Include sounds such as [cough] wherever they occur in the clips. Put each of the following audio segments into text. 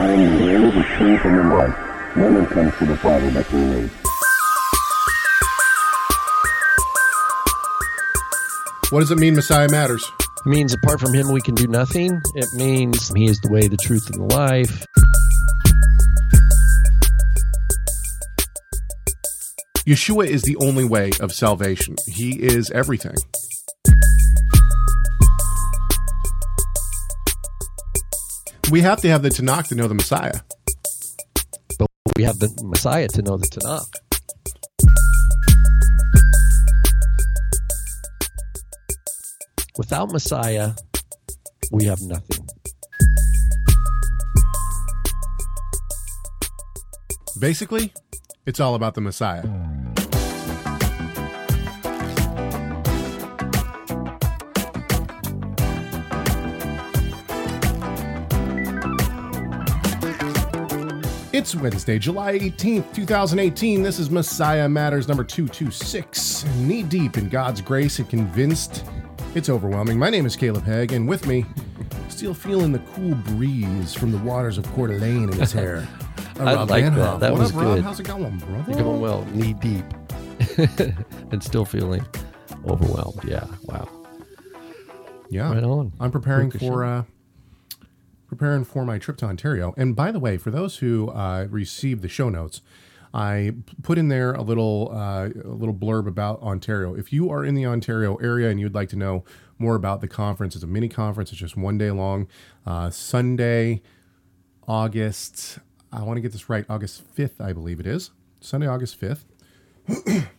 I am the end, the truth, and the life. No one comes to the Father but through me. What does it mean Messiah matters? It means apart from him, we can do nothing. It means he is the way, the truth, and the life. Yeshua is the only way of salvation. He is everything. We have to have the Tanakh to know the Messiah. But we have the Messiah to know the Tanakh. Without Messiah, we have nothing. Basically, it's all about the Messiah. It's Wednesday, July 18th, 2018. This is Messiah Matters number 226. Knee deep in God's grace and convinced it's overwhelming. My name is Caleb Hegg, and with me, still feeling the cool breeze from the waters of Coeur d'Alene in his [laughs] hair. uh, I Rob like Van that. That What was up, Rob? good. How's it going, brother? You're going well, knee deep, [laughs] and still feeling overwhelmed. Yeah. Wow. Yeah. Right on. I'm preparing for uh, preparing for my trip to Ontario. And by the way, for those who uh, received the show notes, I put in there a little uh, a little blurb about Ontario. If you are in the Ontario area and you'd like to know more about the conference, it's a mini conference. It's just one day long. Uh, Sunday, August. I want to get this right. August fifth, I believe it is. Sunday, August fifth. [clears throat]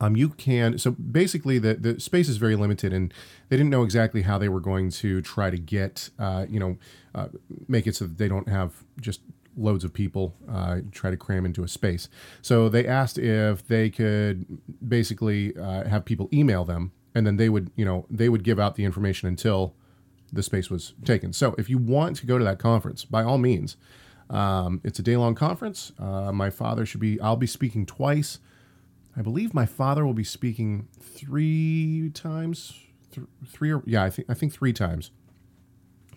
um, you can so basically the the space is very limited and they didn't know exactly how they were going to try to get uh, you know uh, make it so that they don't have just loads of people uh, try to cram into a space. So they asked if they could basically uh, have people email them and then they would you know they would give out the information until the space was taken. So if you want to go to that conference by all means um, it's a day long conference. Uh, my father should be i'll be speaking twice I believe my father will be speaking three times, th- three or yeah, I think I think three times.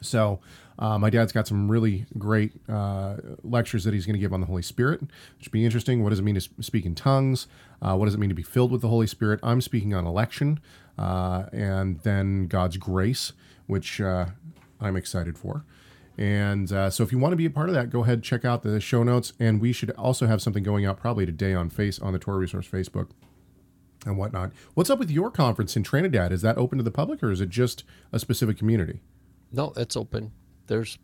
So uh, my dad's got some really great uh, lectures that he's going to give on the Holy Spirit, which should be interesting. What does it mean to speak in tongues? Uh, what does it mean to be filled with the Holy Spirit? I'm speaking on election, uh, and then God's grace, which uh, I'm excited for. And uh, so, if you want to be a part of that, go ahead check out the show notes. And we should also have something going out probably today on face on the Torah Resource Facebook and whatnot. What's up with your conference in Trinidad? Is that open to the public, or is it just a specific community? No, it's open. There's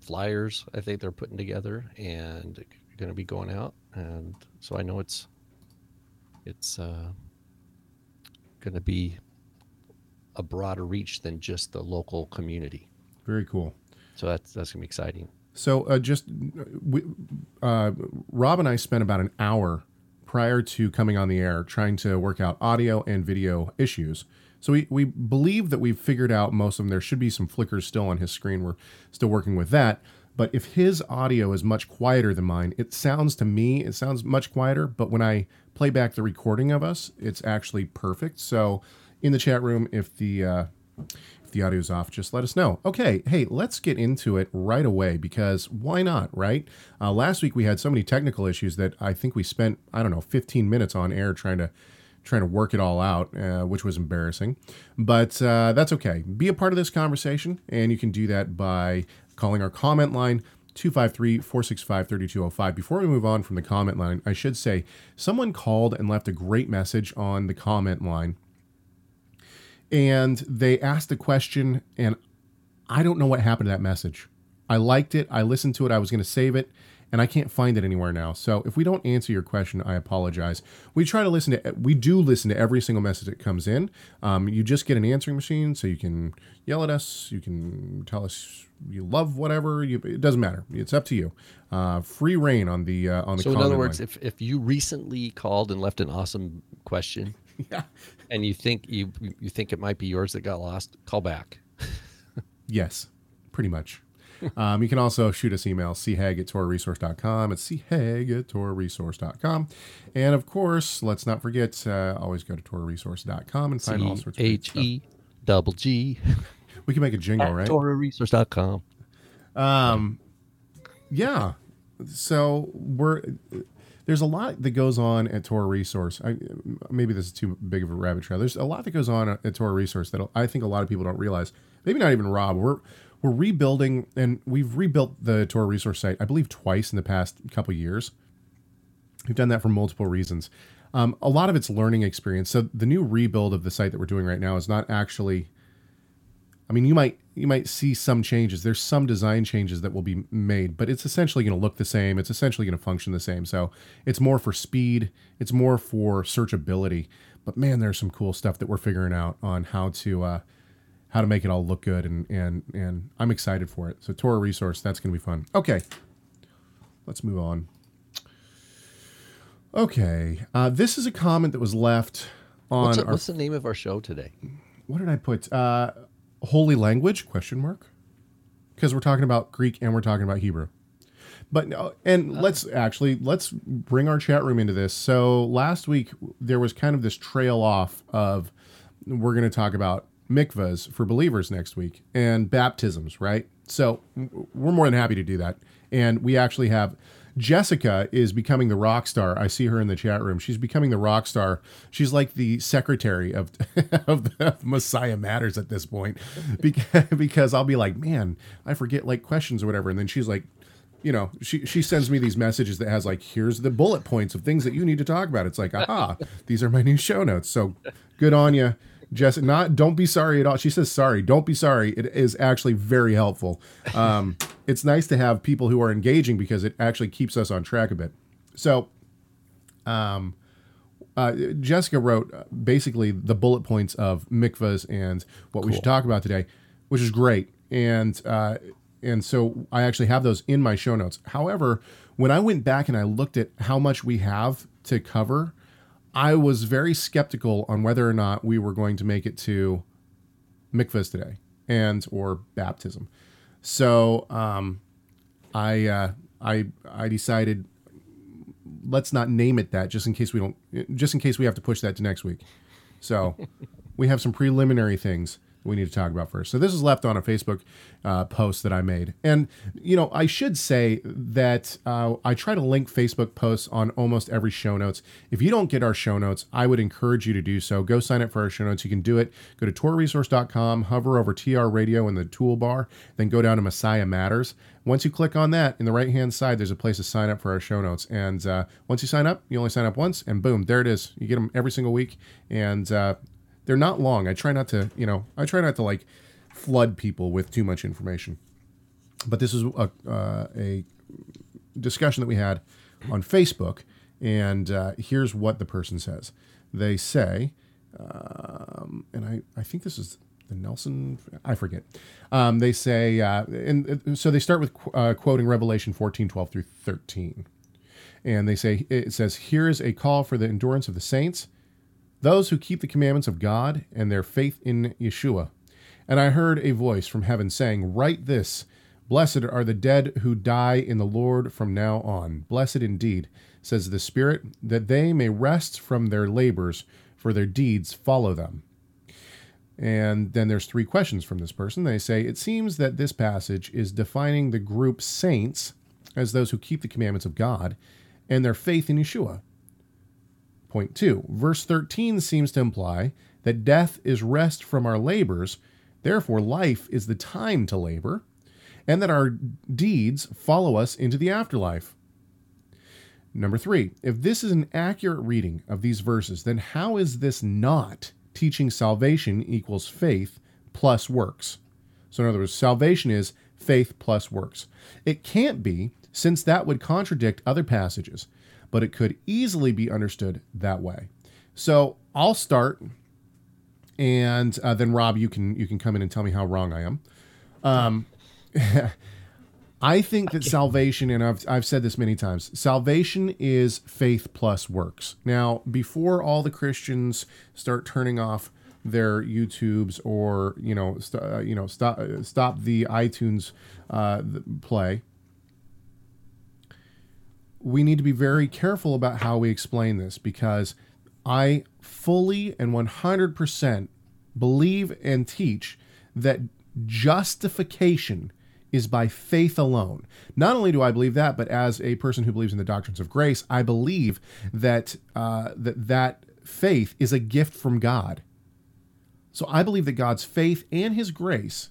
flyers I think they're putting together and going to be going out, and so I know it's it's uh, going to be a broader reach than just the local community. Very cool. So that's that's to be exciting. So, uh, just we, uh, Rob and I spent about an hour prior to coming on the air trying to work out audio and video issues. So we, we believe that we've figured out most of them. There should be some flickers still on his screen. We're still working with that. But if his audio is much quieter than mine, it sounds to me, it sounds much quieter. But when I play back the recording of us, it's actually perfect. So in the chat room, if the uh, the audio's off, just let us know. Okay, hey, let's get into it right away because why not, right? Uh, last week we had so many technical issues that I think we spent I don't know 15 minutes on air trying to trying to work it all out, uh, which was embarrassing. But uh, that's okay. Be a part of this conversation, and you can do that by calling our comment line. 253 465 3205. Before we move on from the comment line, I should say someone called and left a great message on the comment line and they asked a question and i don't know what happened to that message. I liked it. I listened to it. I was going to save it and i can't find it anywhere now. So if we don't answer your question i apologize. We try to listen to we do listen to every single message that comes in. Um, you just get an answering machine so you can yell at us you can tell us you love whatever you, it doesn't matter. It's up to you. Uh, free reign on the uh, on the So in other words, line. if if you recently called and left an awesome question, [laughs] yeah and you think you you think it might be yours that got lost, call back. [laughs] Yes, pretty much. um, you can also shoot us email, chag at torahresource.com. It's chag at torahresource.com. And of course, let's not forget, uh, always go to torahresource.com and find all sorts of H. E double G We can make a jingle, right? TorahResource.com. Um, yeah. So we're there's a lot that goes on at Torah Resource. I, maybe this is too big of a rabbit trail. There's a lot that goes on at Torah Resource that I think a lot of people don't realize. Maybe not even Rob. We're we're rebuilding, and we've rebuilt the Torah Resource site, I believe, twice in the past couple years. We've done that for multiple reasons. Um, a lot of it's learning experience. So the new rebuild of the site that we're doing right now is not actually. I mean, you might you might see some changes. There's some design changes that will be made, but it's essentially going to look the same. It's essentially going to function the same. So it's more for speed. It's more for searchability. But man, there's some cool stuff that we're figuring out on how to uh, how to make it all look good, and and and I'm excited for it. So Torah resource, that's going to be fun. Okay, let's move on. Okay, uh, this is a comment that was left on. What's, our, what's the name of our show today? what did I put? Uh, holy language? Question mark. Because we're talking about Greek and we're talking about Hebrew. But no, and uh. let's actually let's bring our chat room into this. So last week there was kind of this trail off of we're going to talk about mikvahs for believers next week and baptisms, right? So we're more than happy to do that. And we actually have Jessica is becoming the rock star. I see her in the chat room. She's becoming the rock star. She's like the secretary of [laughs] of the Messiah Matters at this point, because, [laughs] because I'll be like, man, I forget like questions or whatever, and then she's like, you know, she she sends me these messages that has like, here's the bullet points of things that you need to talk about. It's like, aha, these are my new show notes. So good on you. Jess, not don't be sorry at all. She says sorry. Don't be sorry. It is actually very helpful. Um, [laughs] it's nice to have people who are engaging because it actually keeps us on track a bit. So, um, uh, Jessica wrote uh, basically the bullet points of mikvahs and what we should talk about today, which is great. And uh, and so I actually have those in my show notes. However, when I went back and I looked at how much we have to cover, I was very skeptical on whether or not we were going to make it to mikvahs today and or baptism. So um, I uh, I I decided let's not name it that just in case we don't just in case we have to push that to next week. So [laughs] we have some preliminary things we need to talk about first. So this is left on a Facebook uh, post that I made, and you know I should say that uh, I try to link Facebook posts on almost every show notes. If you don't get our show notes, I would encourage you to do so. Go sign up for our show notes. You can do it. Go to torahresource.com, hover over TR Radio in the toolbar, then go down to Messiah Matters. Once you click on that, in the right hand side, there's a place to sign up for our show notes. And uh, once you sign up, you only sign up once, and boom, there it is. You get them every single week, and uh, they're not long. I try not to, you know, I try not to like flood people with too much information. But this is a, uh, a discussion that we had on Facebook, and uh, here's what the person says. They say, um, and I, I think this is the Nelson, I forget. Um, they say, uh, and uh, so they start with qu- uh, quoting Revelation 14, 12 through 13. And they say, it says, Here is a call for the endurance of the saints those who keep the commandments of God and their faith in Yeshua. And I heard a voice from heaven saying, Write this Blessed are the dead who die in the Lord from now on. Blessed indeed, says the Spirit, that they may rest from their labors, for their deeds follow them. And then there's three questions from this person. They say, It seems that this passage is defining the group saints as those who keep the commandments of God and their faith in Yeshua. Point two, verse 13 seems to imply that death is rest from our labors, therefore, life is the time to labor, and that our deeds follow us into the afterlife. Number three, if this is an accurate reading of these verses, then how is this not teaching salvation equals faith plus works? So, in other words, salvation is faith plus works. It can't be, since that would contradict other passages but it could easily be understood that way. So I'll start, and uh, then Rob, you can you can come in and tell me how wrong I am. Um, [laughs] I think that salvation, and I've I've said this many times, salvation is faith plus works. Now, before all the Christians start turning off their YouTubes or you know st- uh, you know stop stop the iTunes uh, play we need to be very careful about how we explain this because I fully and 100% believe and teach that justification is by faith alone. Not only do I believe that, but as a person who believes in the doctrines of grace, I believe that uh, that that faith is a gift from God. So I believe that God's faith and His grace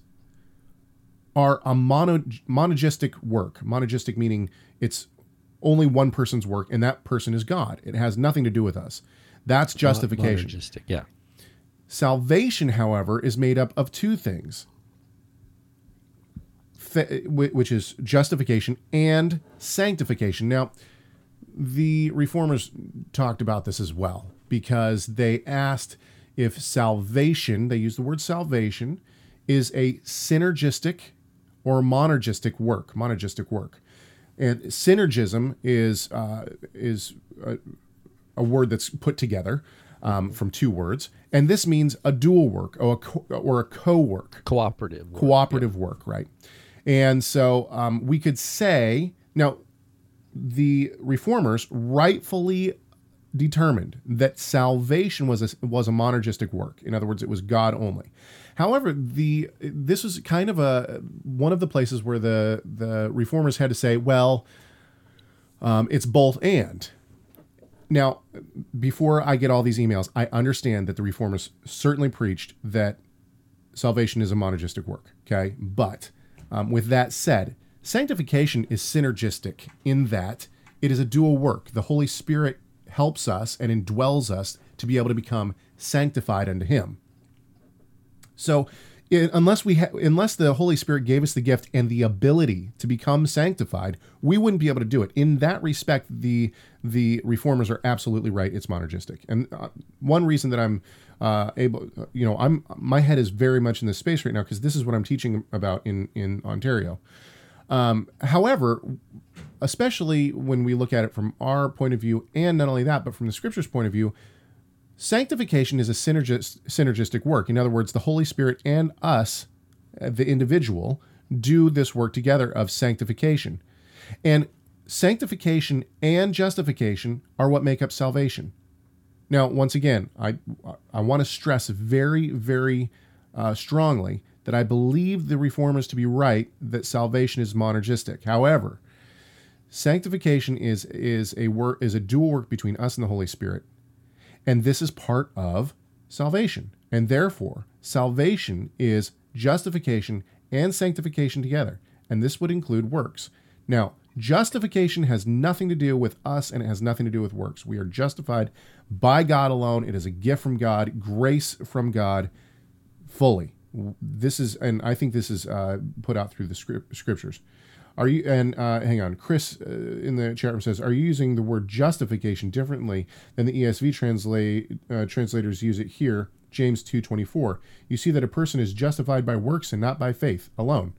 are a mono, monogistic work. Monogistic meaning it's only one person's work, and that person is God. It has nothing to do with us. That's justification. Monergistic, yeah. Salvation, however, is made up of two things, which is justification and sanctification. Now, the reformers talked about this as well because they asked if salvation, they use the word salvation, is a synergistic or monergistic work, monergistic work. And synergism is uh, is a, a word that's put together um, from two words, and this means a dual work or a co- or a co-work Cooperative. work, cooperative work, right? And so um, we could say now the reformers rightfully determined that salvation was a, was a monergistic work. In other words, it was God only. However, the this was kind of a one of the places where the the reformers had to say, well, um, it's both and. Now, before I get all these emails, I understand that the reformers certainly preached that salvation is a monergistic work. Okay, but um, with that said, sanctification is synergistic in that it is a dual work. The Holy Spirit helps us and indwells us to be able to become sanctified unto Him. So, i- unless we ha- unless the Holy Spirit gave us the gift and the ability to become sanctified, we wouldn't be able to do it. In that respect, the the reformers are absolutely right. It's monergistic, and uh, one reason that I'm uh, able, you know, I'm my head is very much in this space right now because this is what I'm teaching about in in Ontario. Um, however, especially when we look at it from our point of view, and not only that, but from the Scripture's point of view, Sanctification is a synergis- synergistic work. In other words, the Holy Spirit and us, uh, the individual, do this work together of sanctification. And sanctification and justification are what make up salvation. Now, once again, I I want to stress very, very uh, strongly that I believe the reformers to be right that salvation is monergistic. However, sanctification is is a work is a dual work between us and the Holy Spirit. And this is part of salvation. And therefore, salvation is justification and sanctification together. And this would include works. Now, justification has nothing to do with us and it has nothing to do with works. We are justified by God alone. It is a gift from God, grace from God fully. This is, and I think this is uh, put out through the script, scriptures. Are you, and uh, hang on, Chris uh, in the chat room says, are you using the word justification differently than the ESV translate, uh, translators use it here? James 2.24. You see that a person is justified by works and not by faith alone.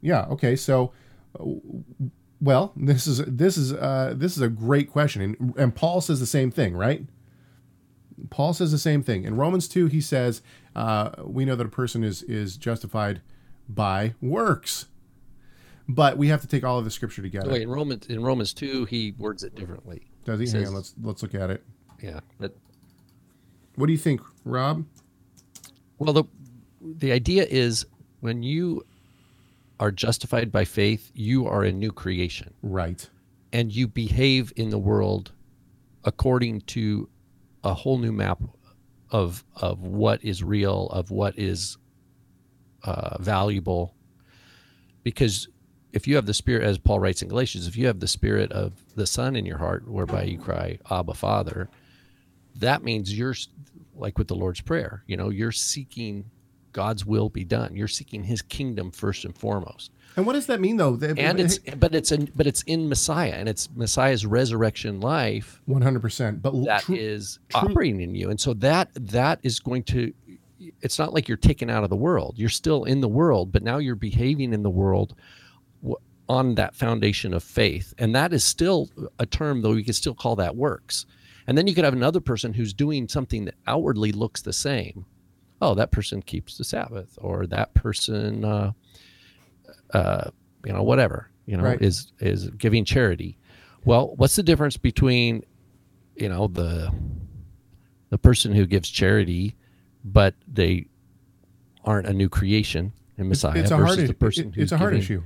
Yeah, okay, so, uh, well, this is, this is, uh, this is a great question. And, and Paul says the same thing, right? Paul says the same thing. In Romans 2, he says, uh, we know that a person is, is justified by works but we have to take all of the scripture together. Wait, in Romans in Romans two, he words it differently. Does he? Hang says- on, let's let's look at it. Yeah, but What do you think, Rob? well, the the idea is when you are justified by faith, you are a new creation, Right. and you behave in the world according to a whole new map of of what is real, of what is uh, valuable, because if you have the spirit, as Paul writes in Galatians, if you have the spirit of the Son in your heart, whereby you cry, Abba, Father, that means you're like with the Lord's Prayer, you know, you're seeking God's will be done. You're seeking His kingdom first and foremost, And what does that mean, though? And it's but it's in but it's in Messiah, and it's Messiah's resurrection life one hundred percent. But that is true- operating in you, and so that that is going to. It's not like you're taken out of the world. You're still in the world, but now you're behaving in the world on that foundation of faith, and that is still a term, though we could still call that works. And then you could have another person who's doing something that outwardly looks the same. Oh, that person keeps the Sabbath, or that person, uh, uh, you know, whatever, you know, Right. is is giving charity. Well, what's the difference between, you know, the the person who gives charity, but they aren't a new creation, and Messiah it's a versus hard the person it- who's it's a hard giving- issue.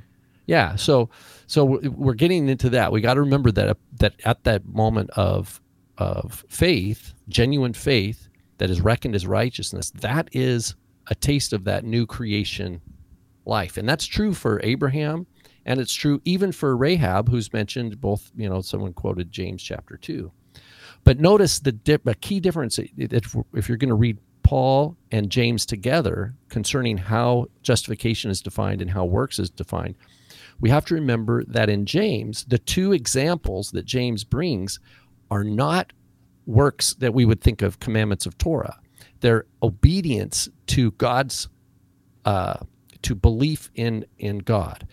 Yeah, so so we're getting into that. We got to remember that that at that moment of of faith, genuine faith that is reckoned as righteousness, that is a taste of that new creation life, and that's true for Abraham, and it's true even for Rahab, who's mentioned both. You know, someone quoted James chapter two, but notice the dip, a key difference if, if you're going to read Paul and James together concerning how justification is defined and how works is defined we have to remember that in James, the two examples that James brings are not works that we would think of commandments of Torah. They're obedience to God's, uh, to belief in in God.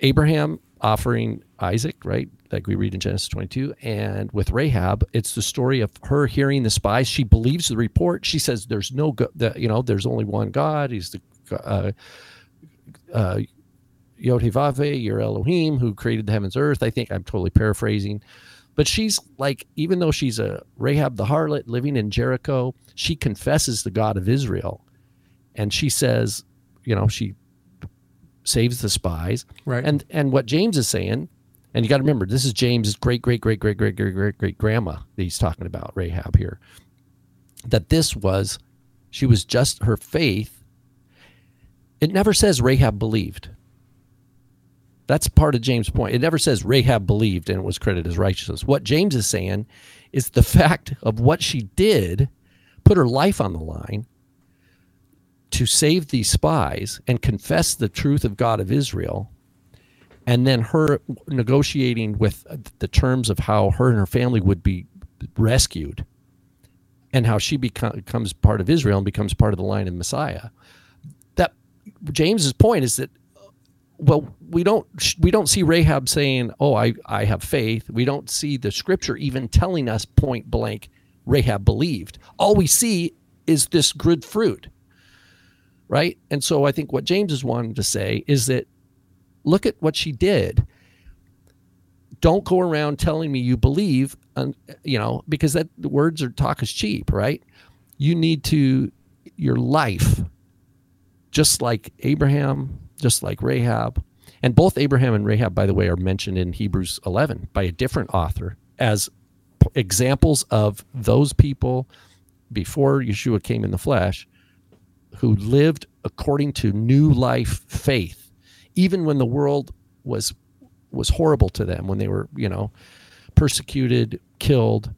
Abraham offering Isaac, right? Like we read in Genesis 22. And with Rahab, it's the story of her hearing the spies. She believes the report. She says, there's no, go- the, you know, there's only one God. He's the, uh, uh, Yotivave your Elohim, who created the heavens earth. I think I'm totally paraphrasing. But she's like, even though she's a Rahab the harlot living in Jericho, she confesses the God of Israel. And she says, you know, she saves the spies. Right. And and what James is saying, and you got to remember, this is James's great, great, great, great, great, great, great, great grandma that he's talking about, Rahab here. That this was, she was just her faith. It never says Rahab believed. That's part of James' point. It never says Rahab believed and it was credited as righteousness. What James is saying is the [laughs] fact of what she did put her life on the line to save these spies and confess the truth of God of Israel. And then her negotiating with the terms of how her and her family would be rescued and how she becomes part of Israel and becomes part of the line of Messiah. That James's point is that well we don't we don't see rahab saying oh i i have faith. We don't see the scripture even telling us point blank rahab believed. All we see is this good fruit right? And so i think what james is wanting to say is that look at what she did. Don't go around telling me you believe and you know because that the words are talk is cheap right? You need to your life just like abraham just like Rahab. And both Abraham and Rahab, by the way, are mentioned in Hebrews 11 by a different author as examples of those people before Yeshua came in the flesh who lived according to new life faith, even when the world was was horrible to them, when they were, you know, persecuted, killed,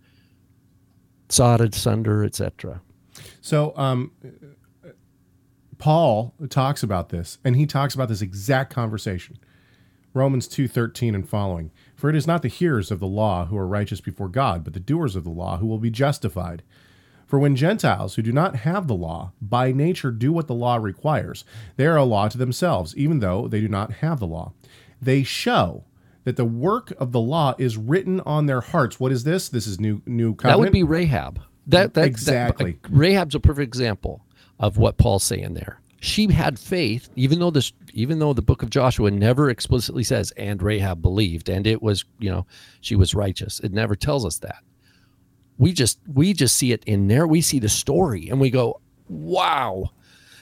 sawed asunder, etc. So, um, Paul talks about this, and he talks about this exact conversation. Romans 2:13 and following. For it is not the hearers of the law who are righteous before God, but the doers of the law who will be justified. For when Gentiles who do not have the law by nature do what the law requires, they are a law to themselves, even though they do not have the law. They show that the work of the law is written on their hearts. What is this? This is new new covenant. That would be Rahab. That, that Exactly. That, Rahab's a perfect example of what Paul's saying there. She had faith, even though this, even though the book of Joshua never explicitly says, "And Rahab believed, and it was, you know, she was righteous." It never tells us that. We just, we just see it in there. We see the story, and we go, "Wow!"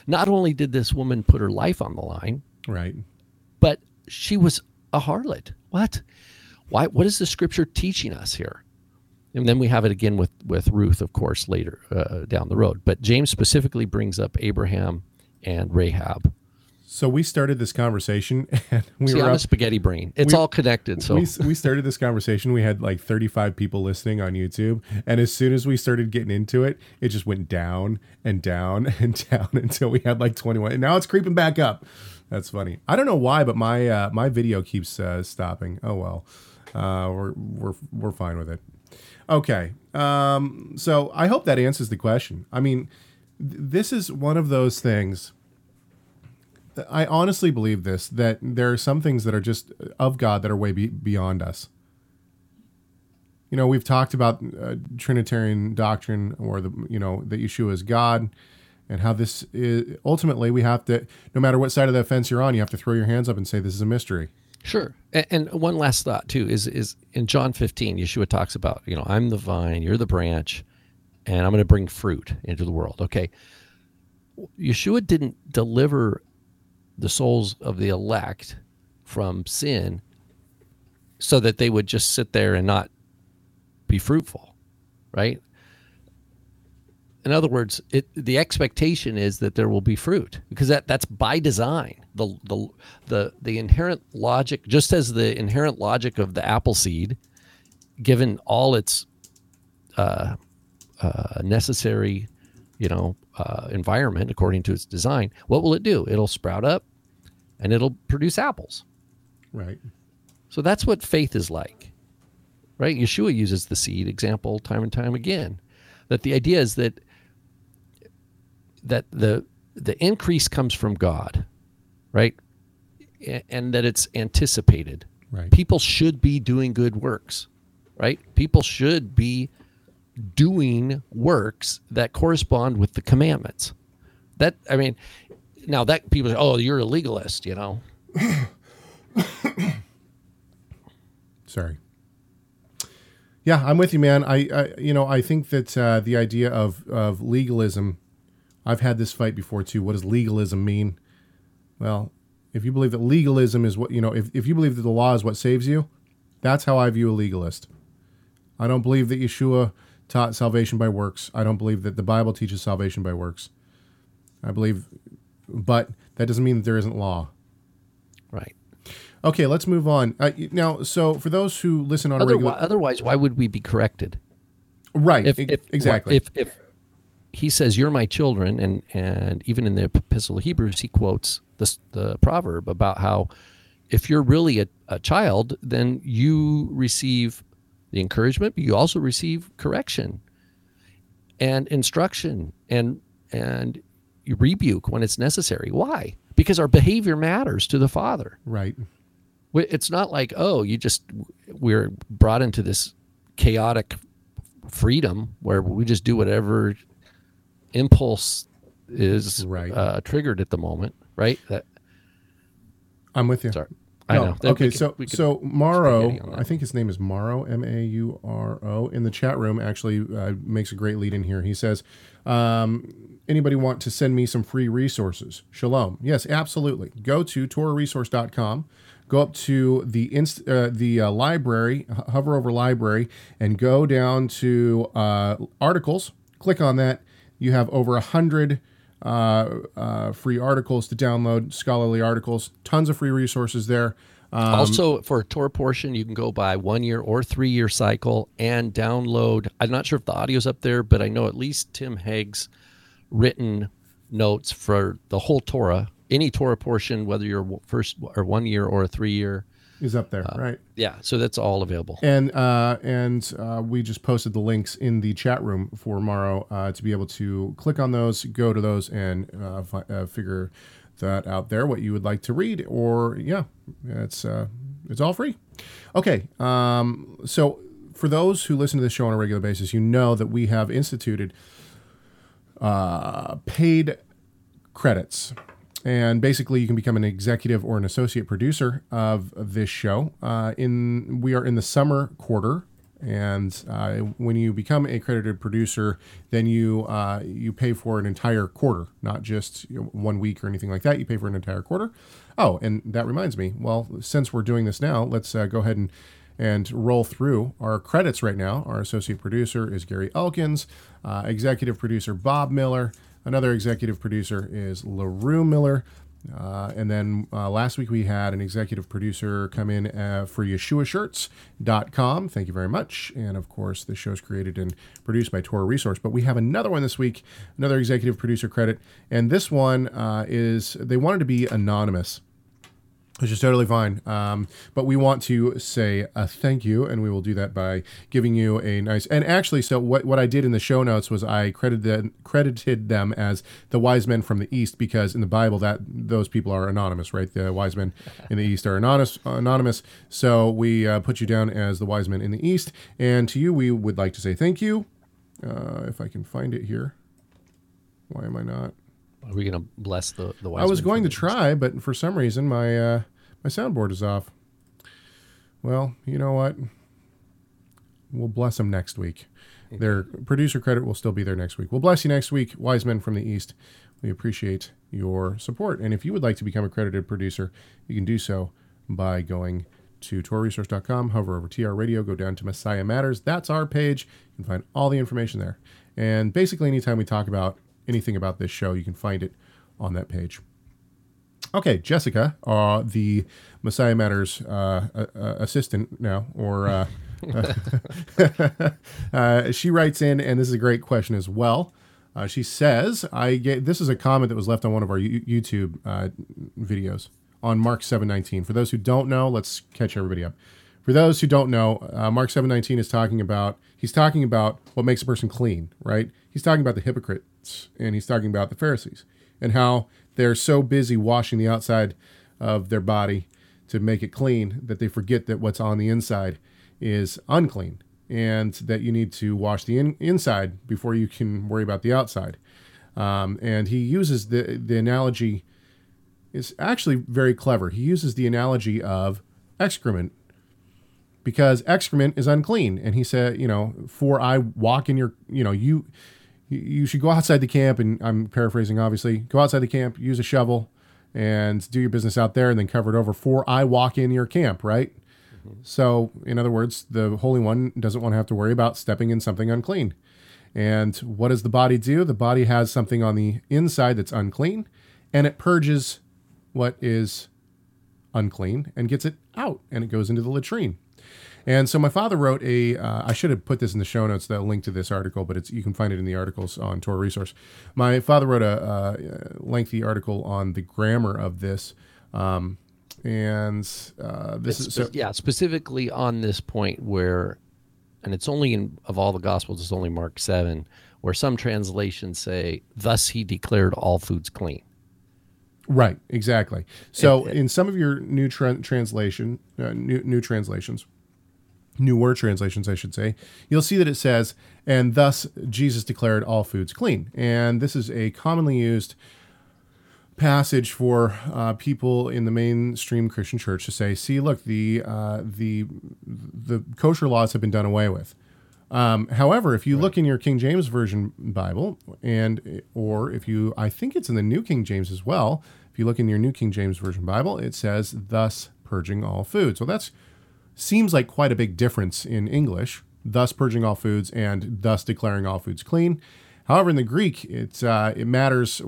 Not only did this woman put her life on the line, right. but she was a harlot. What? Why? What is the scripture teaching us here? And then we have it again with with Ruth, of course, later uh, down the road. But James specifically brings up Abraham and Rahab. So we started this conversation, [laughs] and we See, were I'm up, a spaghetti brain. It's we- all connected. So we, we started this conversation. We had like 35 people listening on YouTube. And as soon as we started getting into it, it just went down and down [laughs] and down until we had like 21. And now it's creeping back up. That's funny. I don't know why, but my uh, my video keeps uh, stopping. Oh well, uh, we're we're we're fine with it. Okay. Um, so I hope that answers the question. I mean, th- this is one of those things. I honestly believe this that there are some things that are just of God that are way be- beyond us. You know, we've talked about uh, Trinitarian doctrine or the you know that Yeshua is God, and how this is ultimately we have to no matter what side of the fence you're on, you have to throw your hands up and say this is a mystery. Sure. And, one last thought too is is in John 15, Yeshua talks about, you know, I'm the vine, you're the branch, and I'm going to bring fruit into the world. Okay. Yeshua didn't deliver the souls of the elect from sin so that they would just sit there and not be fruitful, right? In other words, it, the expectation is that there will be fruit because that, that's by design. The, the, the, the inherent logic, just as the inherent logic of the apple seed, given all its uh, uh, necessary, you know, uh, environment according to its design, what will it do? It'll sprout up and it'll produce apples. Right. So that's what faith is like, right? Yeshua uses the seed example time and time again. That the idea is that that the the increase comes from God, right? And that it's anticipated. Right. People should be doing good works, right? People should be doing works that correspond with the commandments. That I mean, now that people say, "Oh, you're a legalist," you know. [coughs] Sorry. Yeah, I'm with you, man. I, I you know, I think that uh, the idea of of legalism. I've had this fight before too. What does legalism mean? Well, if you believe that legalism is what you know, if if you believe that the law is what saves you, that's how I view a legalist. I don't believe that Yeshua taught salvation by works. I don't believe that the Bible teaches salvation by works. I believe, but that doesn't mean that there isn't law. Right. Okay, let's move on. Uh, now, so for those who listen on a Otherwise, regular, otherwise, why would we be corrected? right? If, if exactly. if if he says you're my children, and and even in the Epistle of Hebrews, he quotes this the proverb about how if you're really a, a child, then you receive the encouragement, but you also receive correction and instruction and and rebuke when it's necessary. Why? Because our behavior matters to the Father. right. It's not like, oh, you just we're brought into this chaotic freedom where we just do whatever impulse is Right. uh, triggered at the moment, right? That I'm with you. sorry, I No, Okay, we could- so we so Mauro, spaghetti on that I think his name is Mauro, M A U R O, in the chat room actually uh, makes a great lead in here. He says, um, "Anybody want to send me some free resources?" Shalom. Yes, absolutely. Go to TorahResource.com. Go up to the inst- uh, the uh, library, hover over library, and go down to uh, articles. Click on that. You have over a hundred uh, uh, free articles to download, scholarly articles, tons of free resources there. Um, also, for a tour portion, you can go by one year or three year cycle and download. I'm not sure if the audio's up there, but I know at least Tim Hegg's written notes for the whole Torah, any Torah portion, whether you're first or one year or a three year. Is up there, right? Yeah, so that's all available. And uh, and uh, we just posted the links in the chat room for Mauro uh, to be able to click on those, go to those, and uh, fi- uh, figure that out there what you would like to read. Or yeah, it's uh, it's all free. Okay, um, so for those who listen to the show on a regular basis, you know that we have instituted uh, paid credits. And basically, you can become an executive or an associate producer of this show. Uh, in we are in the summer quarter, and uh, when you become a credited producer, then you uh, you pay for an entire quarter, not just one week or anything like that. You pay for an entire quarter. Oh, and that reminds me. Well, since we're doing this now, let's uh, go ahead and and roll through our credits right now. Our associate producer is Gary Elkins, uh, executive producer Bob Miller, another executive producer is LaRue Miller. Uh, and then uh, last week we had an executive producer come in uh, for YeshuaShirts.com. Thank you very much. And of course, the show's created and produced by Torah Resource. But we have another one this week, another executive producer credit. And this one uh, is they wanted to be anonymous which is totally fine. Um, but we want to say a thank you, and we will do that by giving you a nice. And actually, so what, what I did in the show notes was I credited credited them as the wise men from the east because in the Bible that those people are anonymous, right? The wise men in the east are anonymous. Anonymous. So we uh, put you down as the wise men in the east, and to you we would like to say thank you. Uh, if I can find it here. Why am I not? Are we going to bless the the wise I was going to try, but for some reason my uh, my soundboard is off. Well, you know what? We'll bless them next week. Their producer credit will still be there next week. We'll bless you next week, wise men from the east. We appreciate your support. And if you would like to become a credited producer, you can do so by going to torahresource.com, hover over TR Radio, go down to Messiah Matters. That's our page. You can find all the information there. And basically, anytime we talk about anything about this show, you can find it on that page. Okay, Jessica, uh, the Messiah Matters uh, uh, assistant now, or uh, [laughs] uh, [laughs] she writes in, and this is a great question as well. Uh, she says, "I get this is a comment that was left on one of our U- YouTube videos on Mark seven nineteen. For those who don't know, let's catch everybody up. For those who don't know, Mark seven nineteen is talking about he's talking about what makes a person clean, right? He's talking about the and he's talking about the Pharisees, and how they're so busy washing the outside of their body to make it clean that they forget that what's on the inside is unclean and that you need to wash the in, inside before you can worry about the outside. Um, and he uses the the analogy is actually very clever. He uses the analogy of excrement because excrement is unclean, and he said, you know, for I walk in your, you know, you you should go outside the camp, and I'm paraphrasing, obviously, go outside the camp, use a shovel, and do your business out there, and then cover it over. For I walk in your camp, right? Mm-hmm. So, in other words, the Holy One doesn't want to have to worry about stepping in something unclean. And what does the body do? The body has something on the inside that's unclean, and it purges what is unclean and gets it out, and it goes into the latrine. And so my father wrote a. Uh, I should have put this in the show notes, the link to this article, but it's you can find it in the articles on Torah Resource. My father wrote a, a lengthy article on the grammar of this. Um, and uh, this It's is so, yeah, specifically on this point where, and it's only in of all the gospels, it's only Mark seven, where some translations say, "Thus he declared all foods clean." Right, exactly. So in some of your new tra- translation, uh, new new translations, newer translations, I should say, you'll see that it says, "And thus Jesus declared all foods clean." And this is a commonly used passage for uh, people in the mainstream Christian church to say, "See, look, the uh, the the kosher laws have been done away with." Um, however, if you look in your King James version Bible, and or if you, I think it's in the New King James as well. If you look in your New King James version Bible, it says, "Thus purging all food." So that's seems like quite a big difference in English. Thus purging all foods and thus declaring all foods clean. However, in the Greek, it's uh, it matters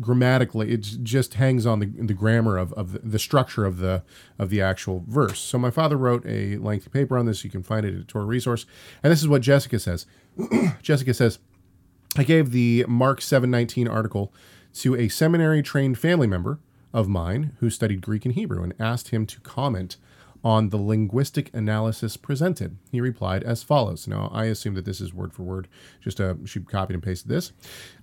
grammatically it just hangs on the, the grammar of, of the, structure of the of the actual verse so my father wrote a lengthy paper on this you can find it at Torah resource and this is what jessica says [clears throat] jessica says i gave the mark 719 article to a seminary trained family member of mine who studied greek and hebrew and asked him to comment on the linguistic analysis presented. He replied as follows. Now, I assume that this is word for word, just uh, she copied and pasted this.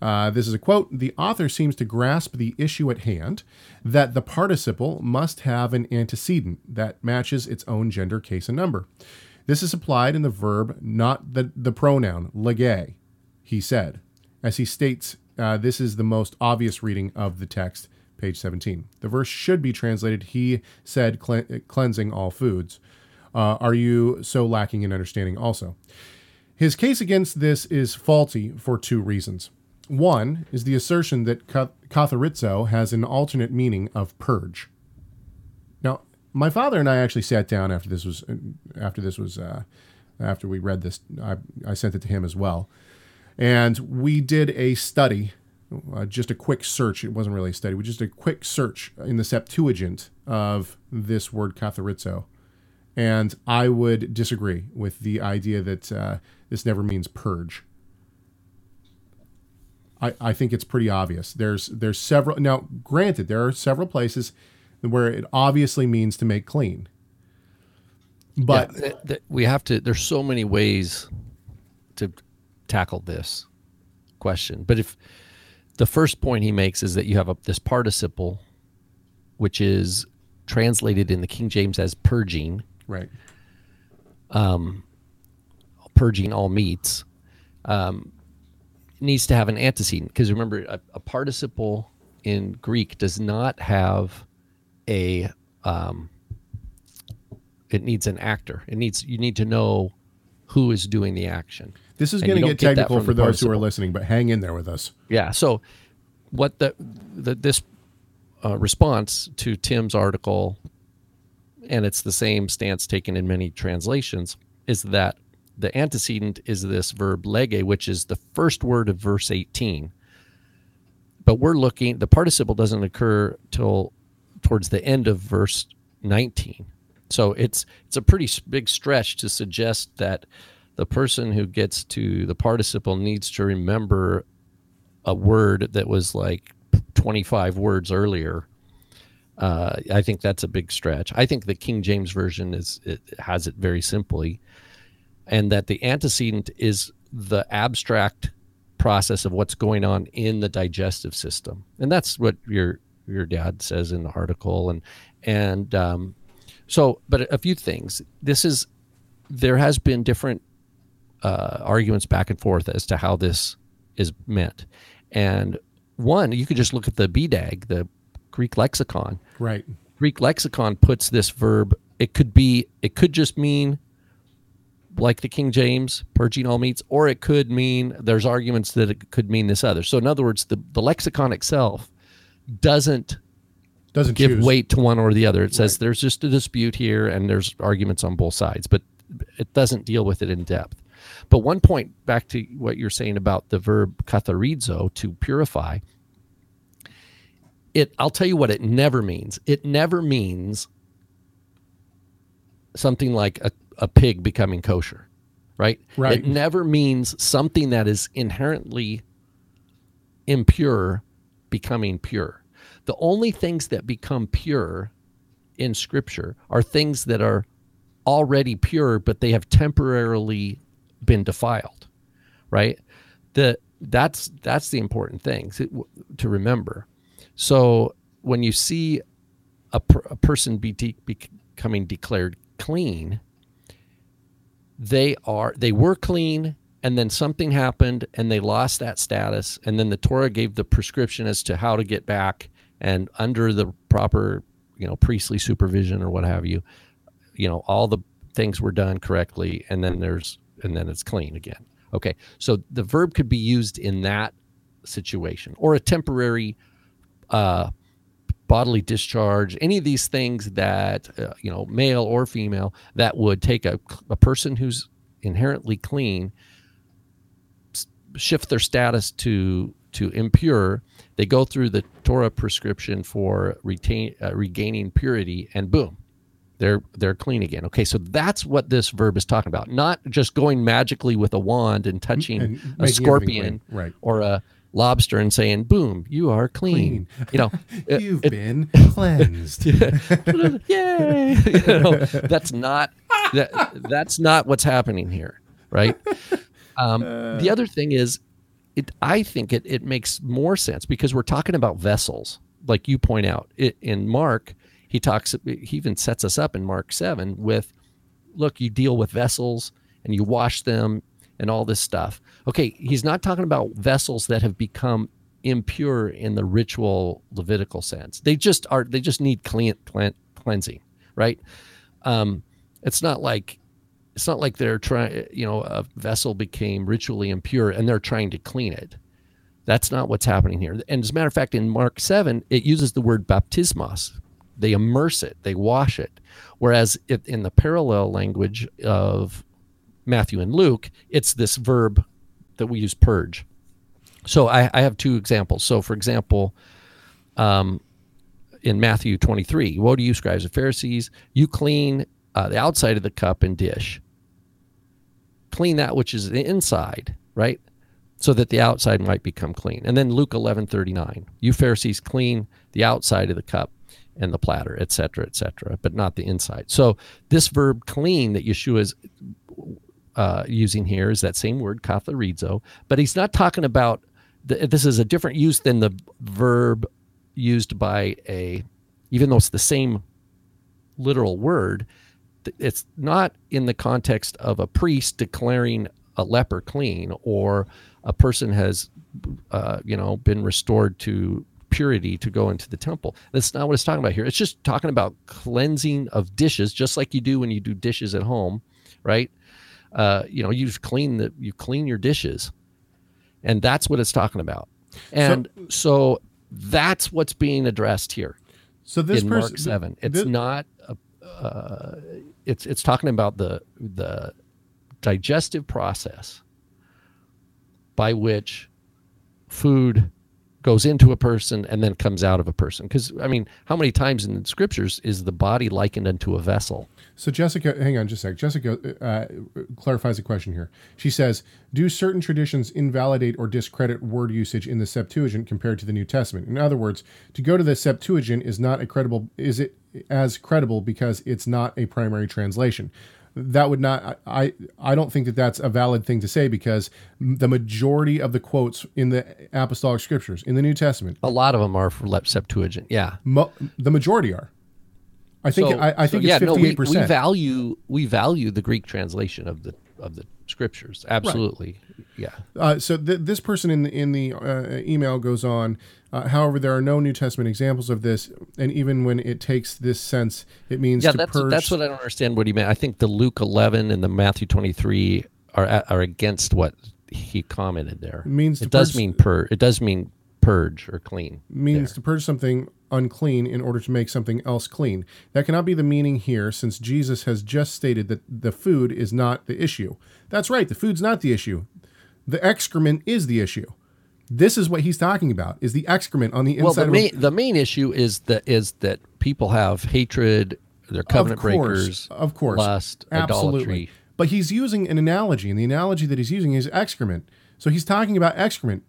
Uh, this is a quote The author seems to grasp the issue at hand that the participle must have an antecedent that matches its own gender, case, and number. This is applied in the verb, not the, the pronoun, lege, he said. As he states, uh, this is the most obvious reading of the text page 17. The verse should be translated, He said, cleansing all foods. Uh, are you so lacking in understanding also? His case against this is faulty for two reasons. One is the assertion that ka- katharizo has an alternate meaning of purge. Now, my father and I actually sat down after this was after this was uh, after we read this. I, I sent it to him as well, and we did a study uh, just a quick search. It wasn't really a study. We just a quick search in the Septuagint of this word katharizo, and I would disagree with the idea that uh, this never means purge. I, I think it's pretty obvious. There's there's several now. Granted, there are several places where it obviously means to make clean, but Yeah, th- th- we have to. There's so many ways to tackle this question, but if the first point he makes is that you have a, this participle, which is translated in the King James as purging, right, purging all meats, um, needs to have an antecedent because remember a, a participle in Greek does not have a um, it needs an actor. It needs you need to know who is doing the action. This is going to get technical for those who are listening, but hang in there with us. Yeah. So, what the, the this uh, response to Tim's article, and it's the same stance taken in many translations, is that the antecedent is this verb lege, which is the first word of verse 18. But we're looking, the participle doesn't occur till towards the end of verse 19. So it's it's a pretty big stretch to suggest that the person who gets to the participle needs to remember a word that was like 25 words earlier. Uh, I think that's a big stretch. I think the King James version is it has it very simply, and that the antecedent is the abstract process of what's going on in the digestive system, and that's what your your dad says in the article, and and um, so, but a few things. This is there has been different uh, arguments back and forth as to how this is meant. And one, you could just look at the BDAG, the Greek lexicon. Right. Greek lexicon puts this verb, it could be, it could just mean like the King James, purging all meats, or it could mean, there's arguments that it could mean this other. So, in other words, the, the lexicon itself doesn't Doesn't give choose. weight to one or the other. It says there's just a dispute here and there's arguments on both sides, but it doesn't deal with it in depth. But one point back to what you're saying about the verb katharizo to purify. It I'll tell you what it never means. It never means something like a, a pig becoming kosher. Right? Right. It never means something that is inherently impure becoming pure. The only things that become pure in scripture are things that are already pure but they have temporarily been defiled. Right? The that's that's the important thing to, to remember. So when you see a, per, a person be de- becoming declared clean, they are they were clean and then something happened and they lost that status and then the torah gave the prescription as to how to get back and under the proper you know priestly supervision or what have you you know all the things were done correctly and then there's and then it's clean again okay so the verb could be used in that situation or a temporary uh bodily discharge, any of these things that, uh, you know, male or female, that would take a, a person who's inherently clean, shift their status to to impure. They go through the Torah prescription for retain uh, regaining purity, and boom, they're they're clean again. Okay, so that's what this verb is talking about. Not just going magically with a wand and touching And a scorpion. Right. or a lobster and saying, "Boom, you are clean." You know, [laughs] You've it- been [laughs] cleansed. [laughs] yay! you know, that's not that, that's not what's happening here, right? Um, the other thing is, it I think it it makes more sense because we're talking about vessels, like you point out it, in Mark. He talks. He even sets us up in Mark seven with, look, you deal with vessels and you wash them and all this stuff. Okay, he's not talking about vessels that have become impure in the ritual Levitical sense. They just are. They just need clean, clean cleansing, right? Um, it's not like it's not like they're trying. You know, a vessel became ritually impure and they're trying to clean it. That's not what's happening here. And as a matter of fact, in Mark seven, it uses the word baptismos. They immerse it. They wash it. Whereas it, in the parallel language of Matthew and Luke, it's this verb that we use purge. So I, I have two examples. So, for example, um, in Matthew 23, woe to you, scribes and Pharisees, you clean uh, the outside of the cup and dish. Clean that which is the inside, right? So that the outside might become clean. And then Luke 11 39, you Pharisees clean the outside of the cup and the platter, et cetera, et cetera, but not the inside. So this verb clean that Yeshua is uh, using here is that same word, katharizo, but he's not talking about, the, this is a different use than the verb used by a, even though it's the same literal word, it's not in the context of a priest declaring a leper clean or a person has, uh, you know, been restored to purity to go into the temple. That's not what it's talking about here. It's just talking about cleansing of dishes, just like you do when you do dishes at home, right? uh, you know, you clean the you clean your dishes, and that's what it's talking about. And so, that's what's being addressed here So this in person, Mark seven. It's this- not. A, uh, it's it's talking about the the digestive process by which food goes into a person and then comes out of a person. Because I mean, how many times in the scriptures is the body likened unto a vessel? So Jessica, hang on just a sec. Jessica uh, clarifies a question here. She says, "Do certain traditions invalidate or discredit word usage in the Septuagint compared to the New Testament? In other words, to go to the Septuagint is not a credible. Is it as credible because it's not a primary translation?" That would not. I I- don't think that that's a valid thing to say because the majority of the quotes in the apostolic scriptures in the New Testament, A lot of them are for Lep- Septuagint. Yeah. mo- the majority are. I think So- I, I so, think yeah, it's no, fifty we, we value we value the Greek translation of the of the scriptures. Absolutely. Yeah. Uh, so th- this person in the, in the uh, email goes on. Uh, however, there are no New Testament examples of this, and even when it takes this sense, it means Yeah, to that's purge. that's what I don't understand what he meant. I think the Luke 11 and the Matthew 23 are are against what he commented there. means to it does purge- mean pur. It does mean purge or clean. means to purge something unclean in order to make something else clean. That cannot be the meaning here, since Jesus has just stated that the food is not the issue. That's right, the food's not the issue. The excrement is the issue. This is what he's talking about: is the excrement on the inside. Well, the main a, the main issue is that is that people have hatred, they're covenant of course, breakers, of course, lust, absolutely. idolatry. But he's using an analogy, and the analogy that he's using is excrement. So he's talking about excrement.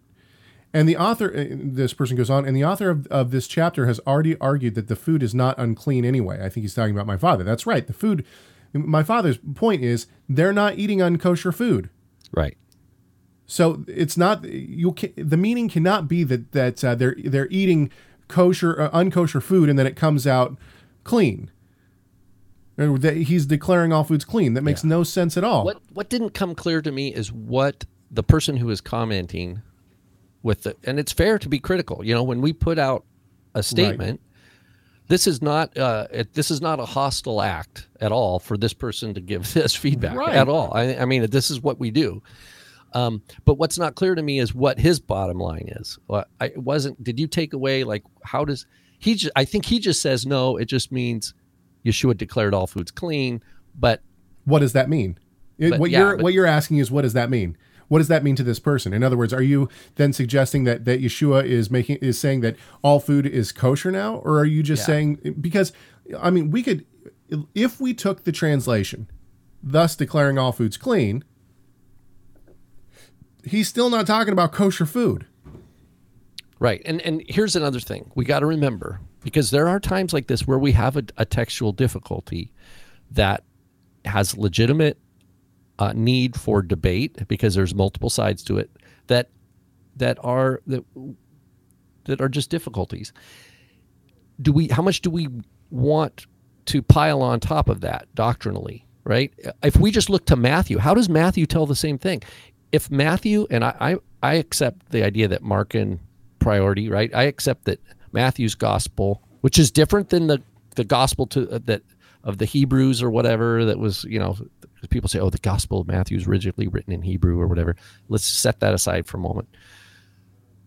And the author, uh, this person goes on, and the author of, of this chapter has already argued that the food is not unclean anyway. I think he's talking about my father. That's right. The food, my father's point is they're not eating unkosher food. Right. So it's not you. Can, the meaning cannot be that that uh, they're they're eating kosher, uh, unkosher food, and then it comes out clean. Or that he's declaring all foods clean. That makes no sense at all. What what didn't come clear to me is what the person who is commenting with the and it's fair to be critical. You know, when we put out a statement, this is not uh, it, this is not a hostile act at all for this person to give [laughs] this feedback Right. at all. I, I mean, this is what we do. Um, but what's not clear to me is what his bottom line is. Well, I wasn't. Did you take away like how does he? Just, I think he just says no. It just means Yeshua declared all foods clean, but What does that mean? But, what yeah, you're but- what you're asking is what does that mean? What does that mean to this person? In other words, are you then suggesting that that Yeshua is making is saying that all food is kosher now, or are you just Yeah. saying because I mean we could if we took the translation, thus declaring all foods clean, he's still not talking about kosher food. Right. And and here's another thing we got to remember because there are times like this where we have a, a textual difficulty that has legitimate uh, need for debate because there's multiple sides to it that that are that that are just difficulties. Do we how much do we want to pile on top of that doctrinally, right? If we just look to Matthew, how does Matthew tell the same thing? If Matthew and I I, I accept the idea that Markan priority, right? I accept that Matthew's gospel, which is different than the the gospel to uh, that of the Hebrews or whatever that was, you know, people say, oh, the gospel of Matthew is rigidly written in Hebrew or whatever. Let's set that aside for a moment.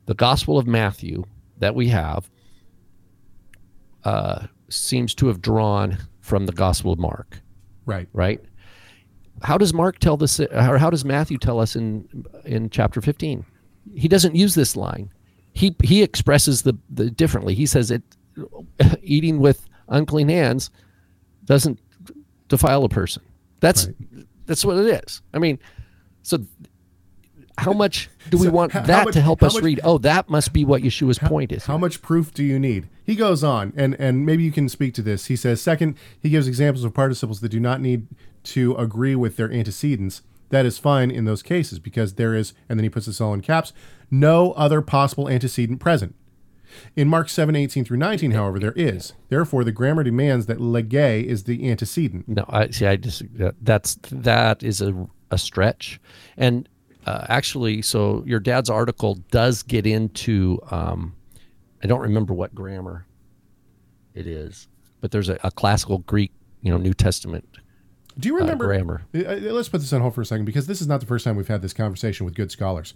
The gospel of Matthew that we have uh, seems to have drawn from the gospel of Mark, Right. right? How does Mark tell this, or how does Matthew tell us in in chapter fifteen? He doesn't use this line. He he expresses the, the differently. He says it [laughs] eating with unclean hands doesn't defile a person. That's that's what it is. I mean, so how much do we want how- how that much- to help us much- read? Oh, that must be what Yeshua's point is. How much proof do you need? He goes on, and and maybe you can speak to this. He says, second, he gives examples of participles that do not need to agree with their antecedents. That is fine in those cases because there is, and then he puts this all in caps, no other possible antecedent present. In Mark 7, 18 through 19, however, there is. Therefore, the grammar demands that legei is the antecedent. No, I see. I just that's that is a a stretch, and uh, actually, so your dad's article does get into. Um, I don't remember what grammar it is, but there's a, a classical Greek, you know, New Testament Do you remember grammar. Uh, uh, Let's put this on hold for a second because this is not the first time we've had this conversation with good scholars.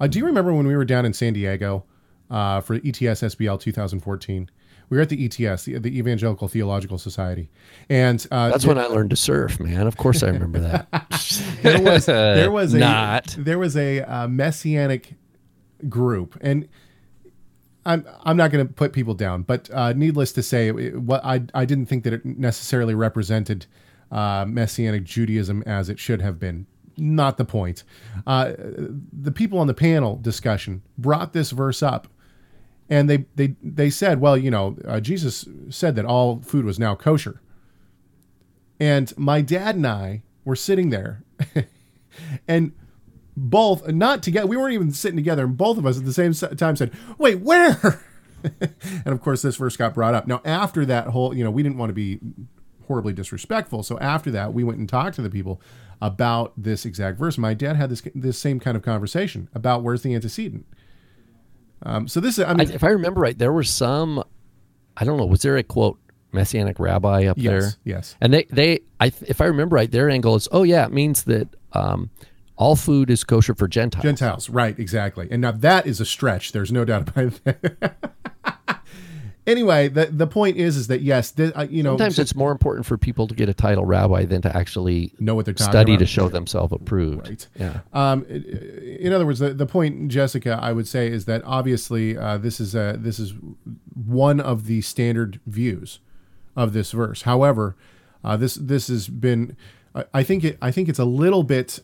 Uh, do you remember when we were down in San Diego uh, for ETS SBL 2014? We were at the ETS, the, the Evangelical Theological Society, and uh, That's when I learned to surf, man. Of course, I remember that. [laughs] there was there was a Not. there was a uh, messianic group, and I'm I'm not going to put people down, but uh, needless to say, it- what I I didn't think that it necessarily represented uh, messianic Judaism as it should have been. Not the point. Uh, the people on the panel discussion brought this verse up and they they they said, well, you know, uh, Jesus said that all food was now kosher. And my dad and I were sitting there, [laughs] and both not together. We weren't even sitting together, and both of us at the same time said, "Wait, where?" [laughs] and of course, this verse got brought up. Now, after that whole, you know, we didn't want to be horribly disrespectful, so after that, we went and talked to the people about this exact verse. My dad had this this same kind of conversation about where's the antecedent. Um, so this is, I I, mean, if I remember right, there was some. I don't know. Was there a quote messianic rabbi up there? yes, yes. And they, they, I, if I remember right, their angle is, oh yeah, it means that um, all food is kosher for Gentiles. Gentiles, right? Exactly. And now that is a stretch. There's no doubt about that. [laughs] anyway, the the point is, is that yes, th- uh, you know, Sometimes it's more important for people to get a title rabbi than to actually know what they're talking study about. to show themselves approved. Right. Yeah. Um, in other words, the, the point, Jessica, I would say is that obviously uh, this is a, this is one of the standard views of this verse. However, uh, this this has been, I, I think it I think it's a little bit.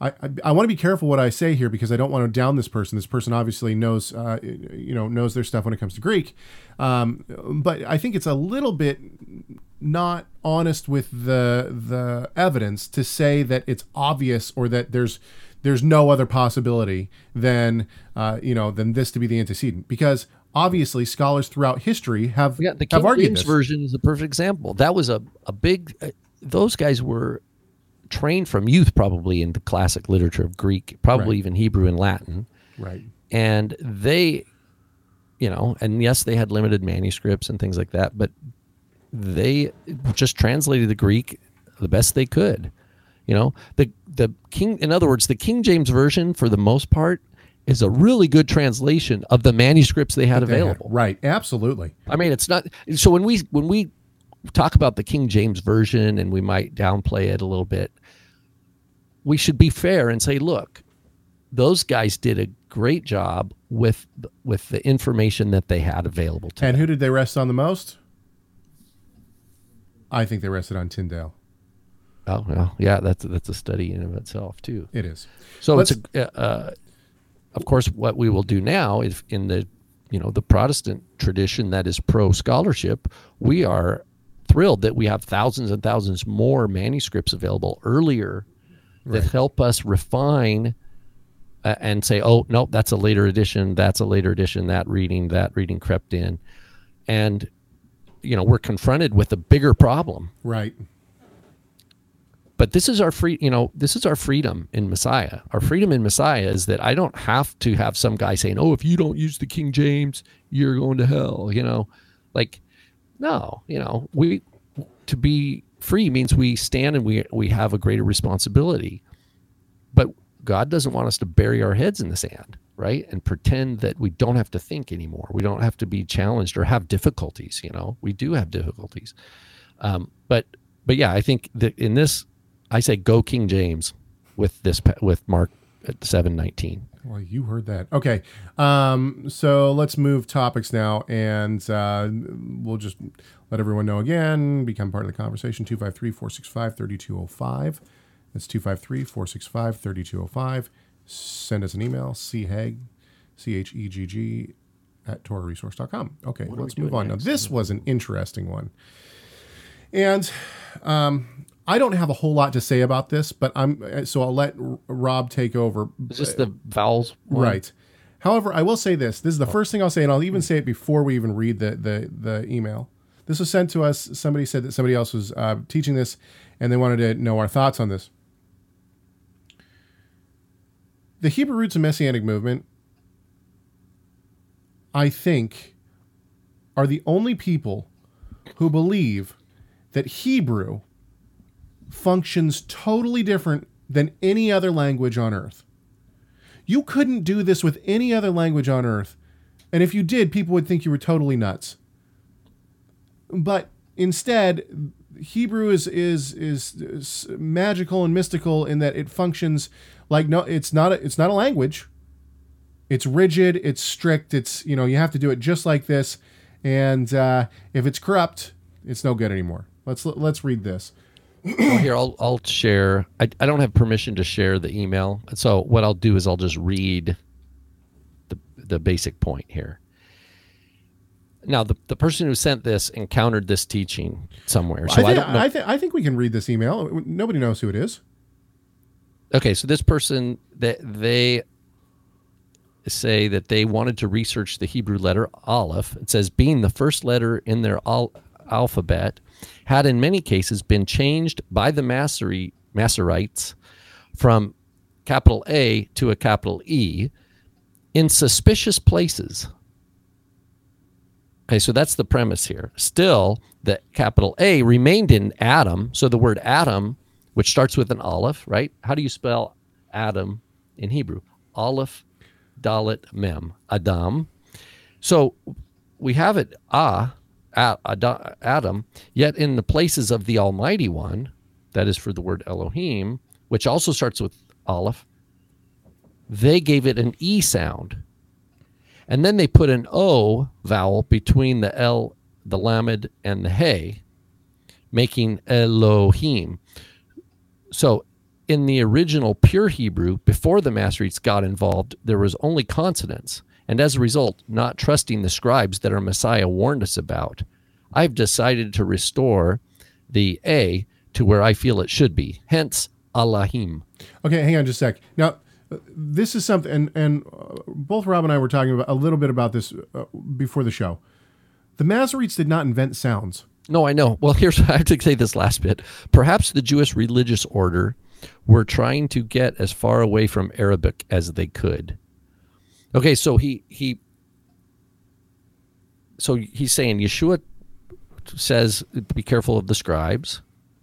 I, I, I want to be careful what I say here because I don't want to down this person. This person obviously knows, uh, you know, knows their stuff when it comes to Greek. Um, but I think it's a little bit not honest with the the evidence to say that it's obvious or that there's there's no other possibility than uh, you know than this to be the antecedent because obviously scholars throughout history have Yeah, the have argued James this. version is a perfect example. That was a, a big. Uh, those guys were trained from youth, probably in the classic literature of Greek, probably Right. even Hebrew and Latin, right and they, you know, and yes, they had limited manuscripts and things like that, but they just translated the Greek the best they could. You know, the the King, in other words, the King James version, for the most part, is a really good translation of the manuscripts they had available. right absolutely I mean, it's not. So when we when we talk about the King James version and we might downplay it a little bit, we should be fair and say, look, those guys did a great job with with the information that they had available to. and who did they rest on the most I think they rested on Tyndale Oh well, yeah, that's that's a study in of itself too. it is So Let's- it's a, uh, of course, what we will do now is in the, you know, the Protestant tradition that is pro scholarship, we are thrilled that we have thousands and thousands more manuscripts available earlier that help us refine uh, and say, oh no, that's a later edition, that's a later edition, that reading, that reading crept in, and you know we're confronted with a bigger problem. Right. But this is our free you know this is our freedom in messiah. Our freedom in messiah is that i don't have to have some guy saying oh if you don't use the king james you're going to hell you know? Like no you know we to be free means we stand and we we have a greater responsibility. But god doesn't want us to bury our heads in the sand right? And pretend that we don't have to think anymore. We don't have to be challenged or have difficulties you know? We do have difficulties. Um, but but yeah i think that in this i say go king james with this with mark at 719 Well, you heard that. Okay. Um, so let's move topics now, and uh, we'll just let everyone know again. Become part of the conversation 253 465 3205. That's 253 465 3205. Send us an email, chegg, C H E G G, at TorahResource.com. Okay, What let's move on. Now, this was an interesting one. And um, I don't have a whole lot to say about this, but I'm so I'll let Rob take over. is this the vowels one? Right. However, I will say this. This is the first thing I'll say, and I'll even say it before we even read the the, the email. This was sent to us. Somebody said that somebody else was uh, teaching this, and they wanted to know our thoughts on this. The Hebrew roots of Messianic movement, I think, are the only people who believe that Hebrew functions totally different than any other language on earth. You couldn't do this with any other language on earth. And if you did, people would think you were totally nuts. But instead, Hebrew is, is is is magical and mystical in that it functions like no it's not a, it's not a language. It's rigid, it's strict, it's you know, you have to do it just like this and uh, if it's corrupt, it's no good anymore. Let's let's read this. Well, here I'll I'll share. I, I don't have permission to share the email, so what I'll do is I'll just read the the basic point here. Now, the, the person who sent this encountered this teaching somewhere, so I, I, think, don't know. I, th- I think we can read this email. Nobody knows who it is. okay, so this person that they say that they wanted to research the Hebrew letter Aleph. It says being the first letter in their al- alphabet had in many cases been changed by the Massori- Masoretes from capital A to a capital E in suspicious places. Okay, so that's the premise here. Still, the capital A remained in Adam. So the word Adam, which starts with an Aleph, right? How do you spell Adam in Hebrew? Aleph, Dalet, Mem, Adam. So we have it Ah, Adam, yet in the places of the Almighty One, that is for the word Elohim, which also starts with Aleph, they gave it an E sound. And then they put an O vowel between the L, the Lamed, and the Hey, making Elohim. So in the original pure Hebrew, before the Masoretes got involved, there was only consonants. And as a result, not trusting the scribes that our Messiah warned us about, I've decided to restore the A to where I feel it should be. Hence, Allahim. Okay, hang on just a sec. Now, this is something, and, and uh, both Rob and I were talking about a little bit about this uh, before the show. The Masoretes did not invent sounds. No, I know. Well, [laughs] here's I have to say this last bit. Perhaps the Jewish religious order were trying to get as far away from Arabic as they could. Okay, so he he so he's saying Yeshua says be careful of the scribes,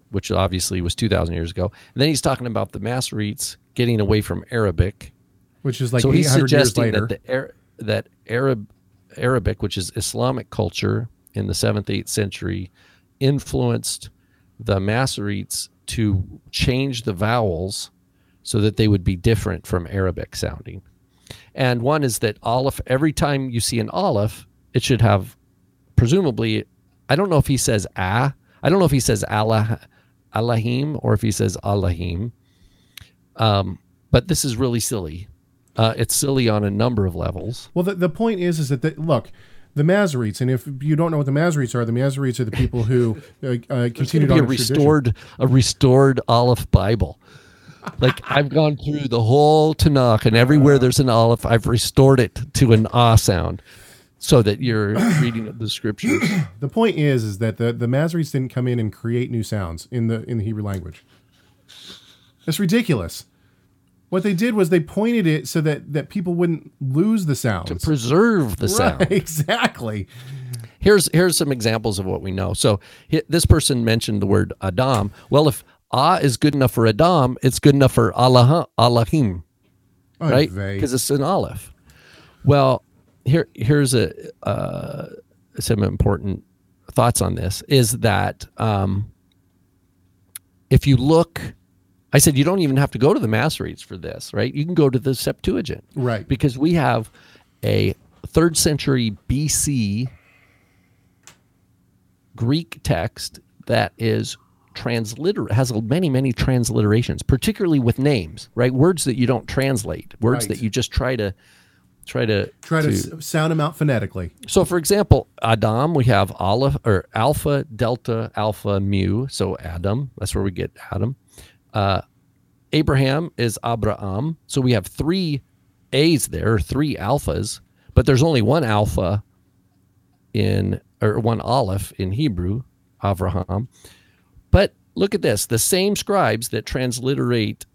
which obviously was 2000 years ago. And then he's talking about the Masoretes getting away from Arabic. Which is like so he's 800 years suggesting later. that the that Arab Arabic, which is Islamic culture in the seventh, eighth century, influenced the Masoretes to change the vowels so that they would be different from Arabic sounding. And one is that Aleph, every time you see an Aleph, it should have, presumably, I don't know if he says Ah, I don't know if he says Allah, Allahim or if he says Allahim. Um, but this is really silly. Uh, it's silly on a number of levels. Well, the, the point is, is that the, look, the Masoretes, and if you don't know what the Masoretes are, the Masoretes are the people who uh, uh, [laughs] continued on a a tradition. restored, a restored Aleph Bible. Like I've gone through the whole Tanakh, and everywhere there's an Aleph, I've restored it to an Ah sound, so that you're reading the scriptures. [clears throat] The point is, is that the the Masoretes didn't come in and create new sounds in the in the Hebrew language. That's ridiculous. What they did was they pointed it so that that people wouldn't lose the sounds. to preserve the [laughs] sound. Right, exactly. Here's here's some examples of what we know. So this person mentioned the word Adam. Well, if Ah is good enough for Adam, it's good enough for Allah Allahim, right? Because it's an Aleph. Well, here here's a uh, some important thoughts on this. Is that um, if you look, I said you don't even have to go to the Masoretes for this, right? You can go to the Septuagint, Right. Because we have a third century BC Greek text that is transliter has many many transliterations, particularly with names, right? Words that you don't translate, words Right. that you just try to try to Try to, s sound them out phonetically. so, for example, Adam, we have Aleph or Alpha, Delta, Alpha, Mu. So Adam, that's where we get Adam. Uh, Abraham is Abraham. So we have three A's there, three alphas, but there's only one alpha in or one Aleph in Hebrew, Avraham. But look at this: the same scribes that transliterate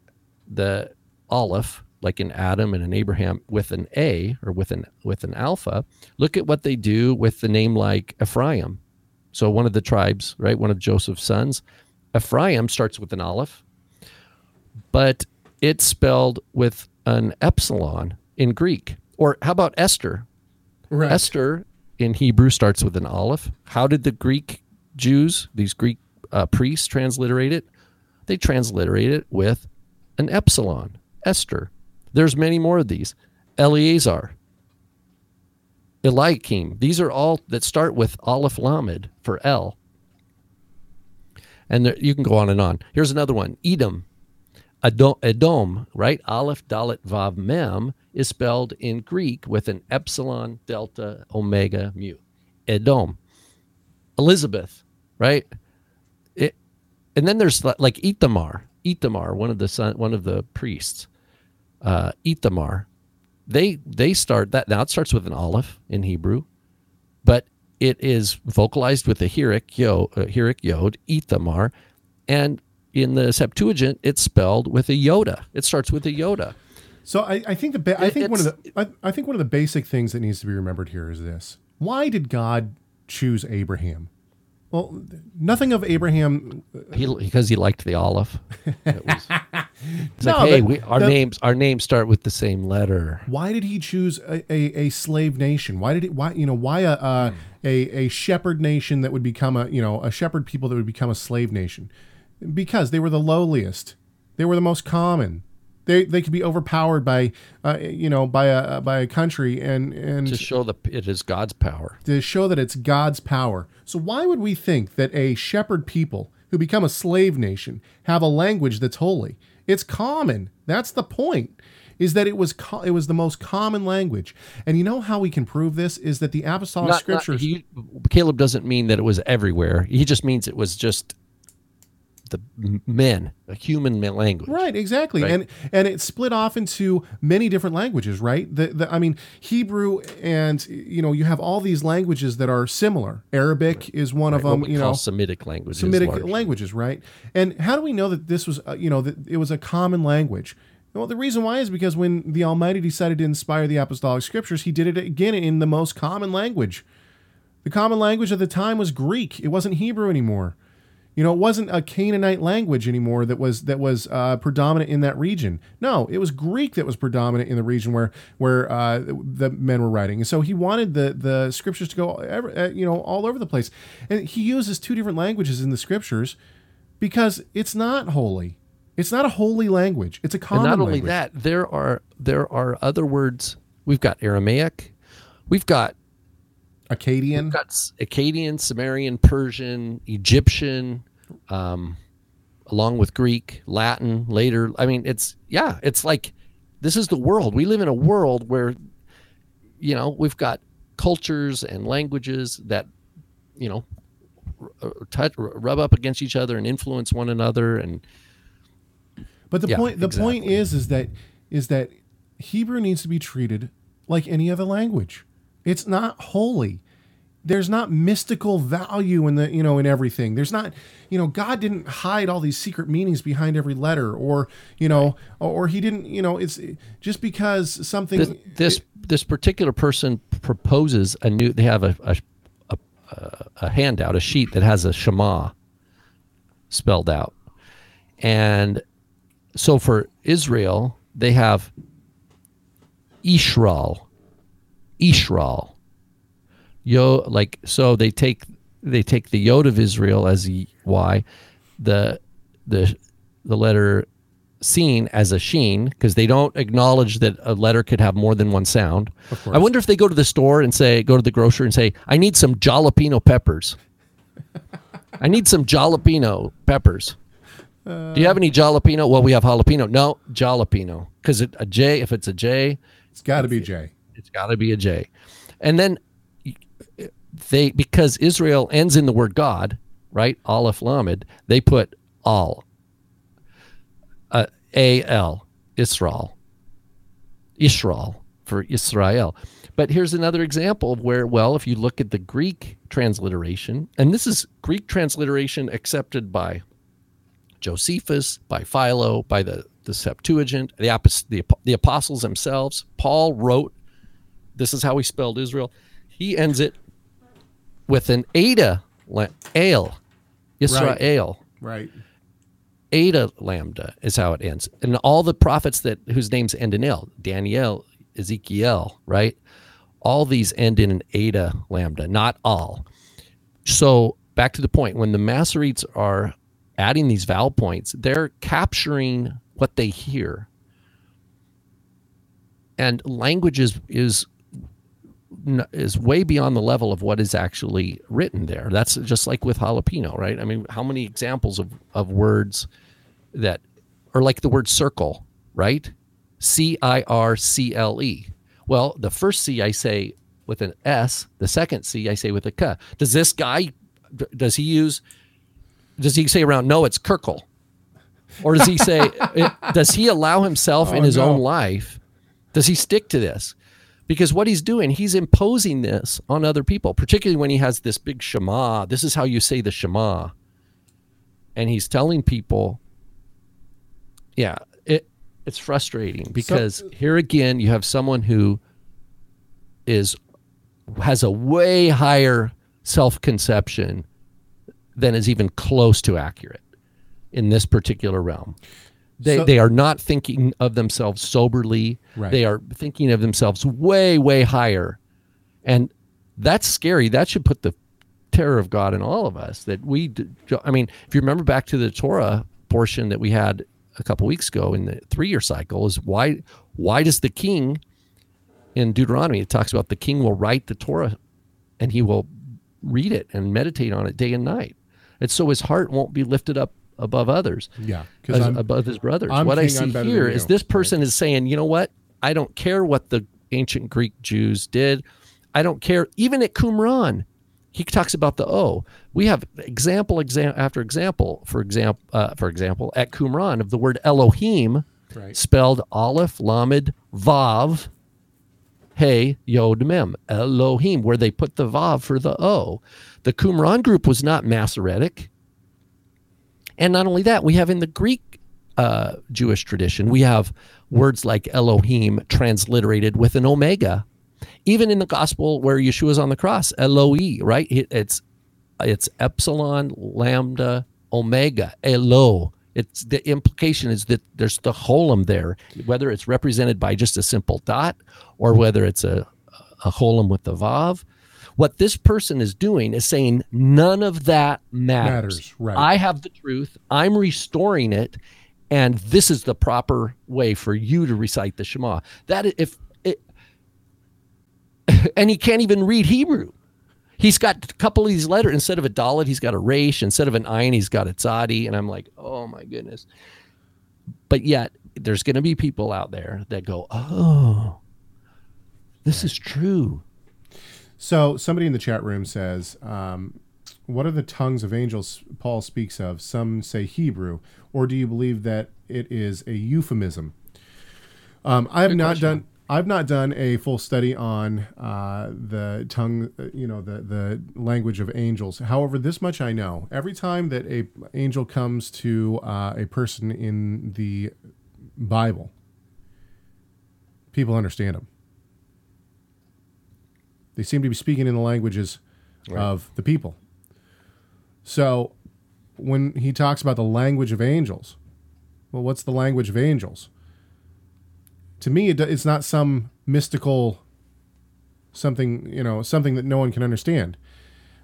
the Aleph, like in Adam and in Abraham, with an A or with an with an alpha. Look at what they do with the name like Ephraim. So one of the tribes, right? One of Joseph's sons, Ephraim starts with an aleph, but it's spelled with an epsilon in Greek. Or how about Esther? Right. Esther in Hebrew starts with an aleph. How did the Greek Jews, these Greek uh, priests, transliterate it? They transliterate it with an epsilon, Esther. There's many more of these. Eleazar, Eliakim. These are all that start with aleph lamed for El. And there, you can go on and on. Here's another one Edom. Edom, Edom, right? Aleph, Dalet, Vav, Mem is spelled in Greek with an epsilon, delta, omega, mu. Edom. Elizabeth, right? And then there's li- like Ithamar, Ithamar, one of the son, one of the priests, uh, Ithamar. They they start that now. It starts with an aleph in Hebrew, but it is vocalized with a hirik yod, uh, hirik yod, Ithamar, and in the Septuagint, it's spelled with a yoda. It starts with a yoda. So I, I think the ba- I think one of the I, I think one of the basic things that needs to be remembered here is this: Why did God choose Abraham? Well, nothing of Abraham. Uh, he because he liked the olive. It was, [laughs] it's No, like, hey, the- we, our the- names our names start with the same letter. Why did he choose a, a, a slave nation? Why did he? Why you know? Why a, a hmm. a a shepherd nation that would become a you know a shepherd people that would become a slave nation? Because they were the lowliest. They were the most common. They they could be overpowered by uh, you know by a by a country and and To show the it is God's power. to show that it's God's power. So why would we think that a shepherd people who become a slave nation have a language that's holy? It's common. That's the point. Is that it was co- it was the most common language. And you know how we can prove this is that the apostolic Not- not- scriptures he, Caleb doesn't mean that it was everywhere. He just means it was just the men, a human language. Right, exactly, Right. and and it split off into many different languages. Right, the, the I mean Hebrew, and you know you have all these languages that are similar. Arabic is one of What them. You know, Semitic languages. Semitic largely. languages, right? And how do we know that this was, uh, you know, that it was a common language? Well, the reason why is because when the Almighty decided to inspire the apostolic scriptures, He did it again in the most common language. The common language at the time was Greek. It wasn't Hebrew anymore. You know, it wasn't a Canaanite language anymore that was that was uh, predominant in that region. No, it was Greek that was predominant in the region where where uh, the men were writing. And so he wanted the the scriptures to go, ever, uh, you know, all over the place. And he uses two different languages in the scriptures because it's not holy. It's not a holy language. It's a And common not only language. that, there are there are other words. We've got Aramaic, we've got Akkadian. we've got S- Akkadian, Sumerian, Persian, Egyptian, um, along with Greek, Latin. Later, I mean, it's yeah, it's like this is the world. We live in a world where you know we've got cultures and languages that you know touch, r- rub up against each other and influence one another and But the Yeah, point the point is is that is that Hebrew needs to be treated like any other language. It's not holy. There's not mystical value in the you know in everything. There's not you know God didn't hide all these secret meanings behind every letter or you know or, or he didn't you know it's just because something this this, this particular person proposes a new they have a a, a a handout a sheet that has a shema spelled out and so for israel they have ishral ishral yo like so they take they take the yod of israel as y the the the letter sin as a shin because they don't acknowledge that a letter could have more than one sound. I wonder if they go to the store and say, go to the grocer and say, I need some jalapeno peppers. [laughs] I need some jalapeno peppers. Do you have any jalapeno? Well, we have jalapeno. No, jalapeno. Because a J, if it's a J, it's got to be Jay. It's got to be a J. And then they, because Israel ends in the word God, right? Aleph Lamed, they put all. Uh, A L, Israel. Israel for Israel. But here's another example of where, well, if you look at the Greek transliteration, and this is Greek transliteration accepted by Josephus, by Philo, by the, the Septuagint, the, the, the apostles themselves. Paul wrote, this is how he spelled Israel. He ends it with an Eta, la- ale, Israel. Right. Eta lambda is how it ends. And all the prophets that whose names end in L, Daniel, Ezekiel, right? All these end in an eta lambda, not all. So back to the point, when the Masoretes are adding these vowel points, they're capturing what they hear. And language is is is way beyond the level of what is actually written there. That's just like with jalapeno, right? I mean, how many examples of, of words that are like the word circle, right? C I R C L E. Well, the first C I say with an S, the second C I say with a K. Does this guy, does he use, does he say around, no, it's Kirkle? Or does he say, [laughs] does he allow himself in Oh, his no. own life? Does he stick to this? Because what he's doing, he's imposing this on other people, particularly when he has this big Shema. This is how you say the Shema. And he's telling people, yeah, it it's frustrating because here again you have someone who is has a way higher self-conception than is even close to accurate in this particular realm. They, So- they are not thinking of themselves soberly. Right. They are thinking of themselves way, way higher. And that's scary. That should put the terror of God in all of us. That we, I mean, if you remember back to the Torah portion that we had a couple weeks ago in the three year cycle, is why, why does the king in Deuteronomy, it talks about the king will write the Torah and he will read it and meditate on it day and night. And so his heart won't be lifted up above others Yeah. Because as- above his brothers. I'm what I king, see here is this person is saying, you know what? I don't care what the ancient Greek Jews did. I don't care. Even at Qumran, he talks about the O. We have example, exam after example. For example, uh, for example, at Qumran of the word Elohim, Right. spelled Aleph, Lamed, Vav, Hey, Yod, Mem, Elohim, where they put the Vav for the O. The Qumran group was not Masoretic. And not only that, we have in the Greek uh, Jewish tradition, we have words like Elohim transliterated with an omega. Even in the gospel where Yeshua's on the cross, Eloi, right? It- It's it's epsilon, lambda, omega, Elo. It's the implication is that there's the holum there, whether it's represented by just a simple dot or whether it's a a holum with the vav. What this person is doing is saying none of that matters. Matters, right. I have the truth. I'm restoring it, and this is the proper way for you to recite the Shema. That if it, [laughs] and he can't even read Hebrew. He's got a couple of these letters. Instead of a dalet, he's got a resh. Instead of an ayin, he's got a tzadi. And I'm like, oh my goodness. But yet, there's going to be people out there that go, oh, this is true. So somebody in the chat room says, um, "What are the tongues of angels Paul speaks of? Some say Hebrew, or do you believe that it is a euphemism?" Um, I have Good not question. done. I've not done a full study on uh, the tongue, uh, you know, the the language of angels. However, this much I know: every time that a angel comes to uh, a person in the Bible, people understand him. They seem to be speaking in the languages of the people. So when he talks about the language of angels, well, what's the language of angels? To me, it, it's not some mystical something, you know, something that no one can understand.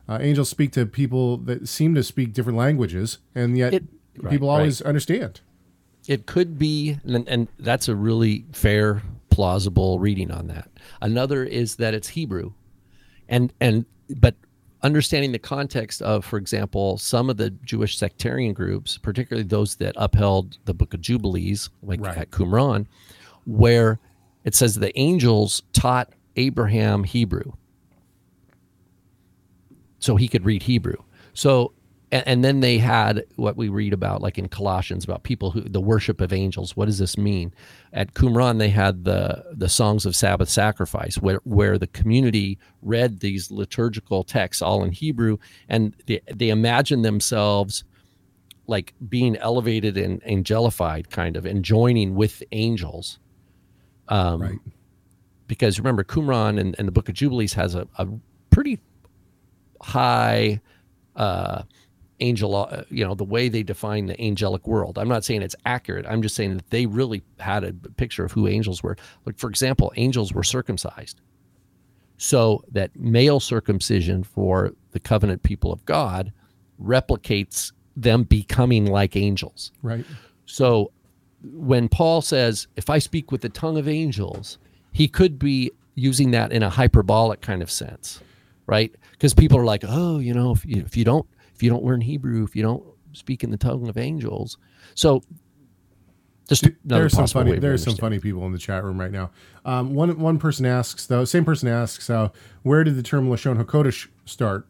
Uh, angels speak to people that seem to speak different languages, and yet It- people right. always understand. It could be, and, and that's a really fair, plausible reading on that. Another is that it's Hebrew, and and but understanding the context of, for example, some of the Jewish sectarian groups, particularly those that upheld the Book of Jubilees, like Right. at Qumran, where it says the angels taught Abraham Hebrew, so he could read Hebrew. So, and, and then they had what we read about, like in Colossians, about people who the worship of angels. What does this mean? At Qumran, they had the the songs of Sabbath sacrifice, where where the community read these liturgical texts all in Hebrew, and they they imagined themselves like being elevated and angelified, kind of, and joining with angels. Um, Right. because remember Qumran and, and the Book of Jubilees has a, a pretty high uh, angel, uh, you know, the way they define the angelic world. I'm not saying it's accurate. I'm just saying that they really had a picture of who angels were. Like, for example, angels were circumcised. So that male circumcision for the covenant people of God replicates them becoming like angels. Right. So when Paul says, if I speak with the tongue of angels, he could be using that in a hyperbolic kind of sense, right? Because people are like, oh, you know, if you, if you don't if you don't learn Hebrew, if you don't speak in the tongue of angels, so just there's some funny there's some funny people in the chat room right now. Um, one one person asks though, same person asks, uh, where did the term lashon hakodesh start?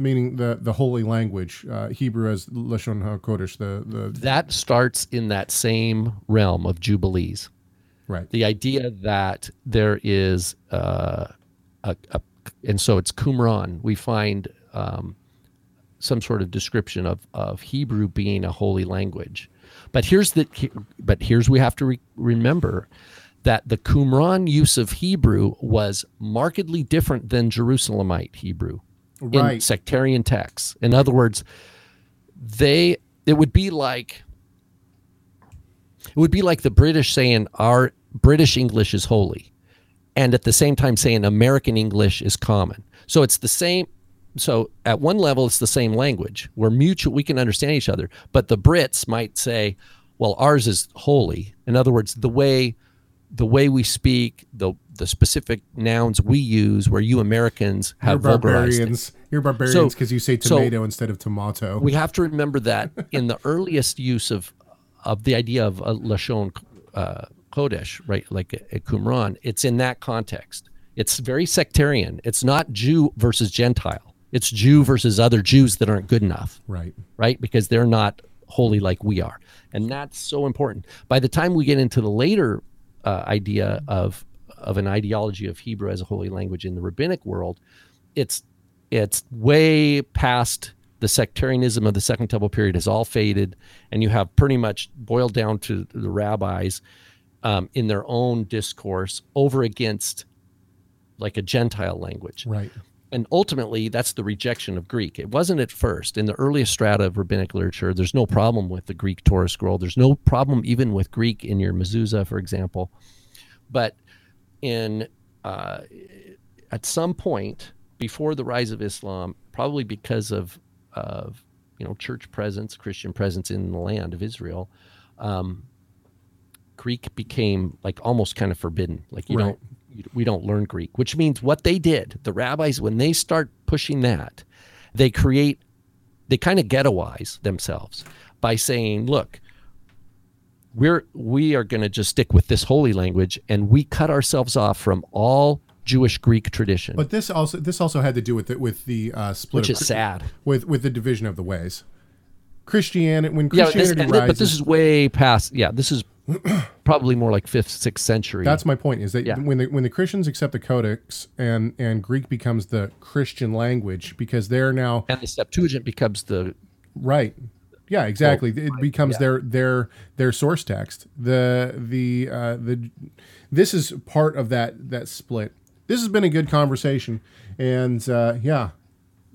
Meaning the the holy language, uh, Hebrew as lashon hakodesh. The the that starts in that same realm of jubilees. Right. The idea that there is uh, a, a, and so it's Qumran. We find um, some sort of description of, of Hebrew being a holy language. But here's the but here's we have to re- remember that the Qumran use of Hebrew was markedly different than Jerusalemite Hebrew right. in sectarian texts. In other words, they it would be like it would be like the British saying our British English is holy and at the same time saying American English is common. So it's the same so at one level it's the same language. We're mutual we can understand each other. But the brits might say well ours is holy. In other words the way the way we speak the the specific nouns we use where you americans have you're barbarians. You're barbarians because so, you say tomato so instead of tomato. we have to remember that in the earliest use of of the idea of a lashon uh, kodesh right like a, a qumran it's in that context. It's very sectarian. It's not jew versus gentile it's Jew versus other Jews that aren't good enough. Right. Right? Because they're not holy like we are. And that's so important. By the time we get into the later uh, idea of of an ideology of Hebrew as a holy language in the rabbinic world, it's it's way past the sectarianism of the Second Temple period has all faded, and you have pretty much boiled down to the rabbis um, in their own discourse over against like a Gentile language. Right and ultimately that's the rejection of greek. It wasn't at first. In the earliest strata of rabbinic literature there's no problem with the greek torah scroll. There's no problem even with greek in your mezuzah for example. But in uh, at some point before the rise of islam probably because of of you know church presence christian presence in the land of israel um, greek became like almost kind of forbidden. Like you right. don't we don't learn Greek, which means what they did, the rabbis, when they start pushing that, they create, they kind of ghettoize themselves by saying, look, we're we are going to just stick with this holy language, and we cut ourselves off from all Jewish Greek tradition. But this also this also had to do with it with the uh, split, which is sad, with with the division of the ways. Christianity when Christianity yeah, this, rises, but this is way past. Yeah, this is [clears throat] probably more like fifth, sixth century. That's my point. Is that Yeah. when the when the Christians accept the Codex and and Greek becomes the Christian language because they're now and the Septuagint becomes the right. Yeah, exactly. it becomes yeah. their their their source text. The the uh, the this is part of that that split. This has been a good conversation, and uh, yeah,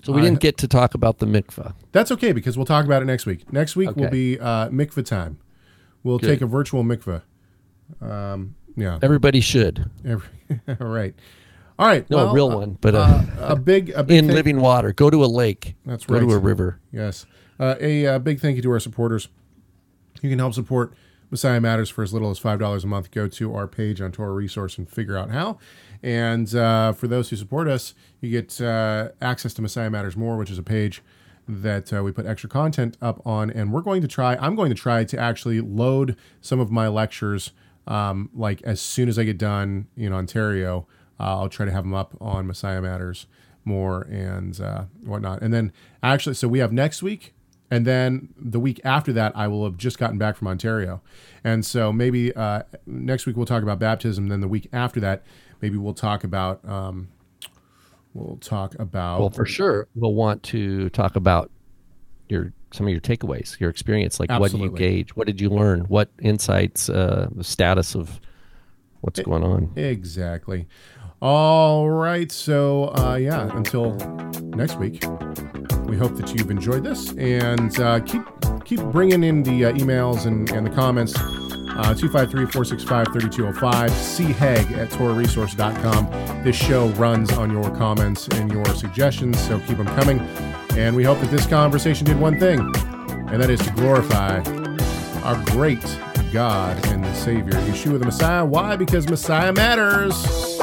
so we didn't get to talk about the mikvah. That's okay because we'll talk about it next week. Next week will Okay. be uh, mikvah time. We'll Good. take a virtual mikvah. Um, yeah. Everybody should Every, [laughs] all right. All right. no well, a real uh, one, but uh, uh, a big, a big [laughs] in thank- living water. Go to a lake. That's Go to a river. Yes. Uh, a uh, big thank you to our supporters. You can help support Messiah Matters for as little as $5 a month. Go to our page on Torah Resource and figure out how. And uh, for those who support us, you get uh, access to Messiah Matters More, which is a page that uh, we put extra content up on. And we're going to try, I'm going to try to actually load some of my lectures um, like as soon as I get done in Ontario. Uh, I'll try to have them up on Messiah Matters more and uh, whatnot. And then actually, so we have next week, and then the week after that, I will have just gotten back from Ontario. And so maybe uh, next week we'll talk about baptism. Then the week after that, maybe we'll talk about um, we'll talk about Well, for sure, we'll want to talk about your some of your takeaways, your experience. Like, what do you Absolutely. gauge? What did you learn? What insights? Uh, the status of what's going on? exactly. All right. So uh, yeah, until next week. we hope that you've enjoyed this and uh, keep keep bringing in the uh, emails and, and the comments. Uh, 253-465-3205, cheg at torahresource.com. This show runs on your comments and your suggestions, so keep them coming. And we hope that this conversation did one thing, and that is to glorify our great God and the Savior, Yeshua the Messiah. Why? Because Messiah matters.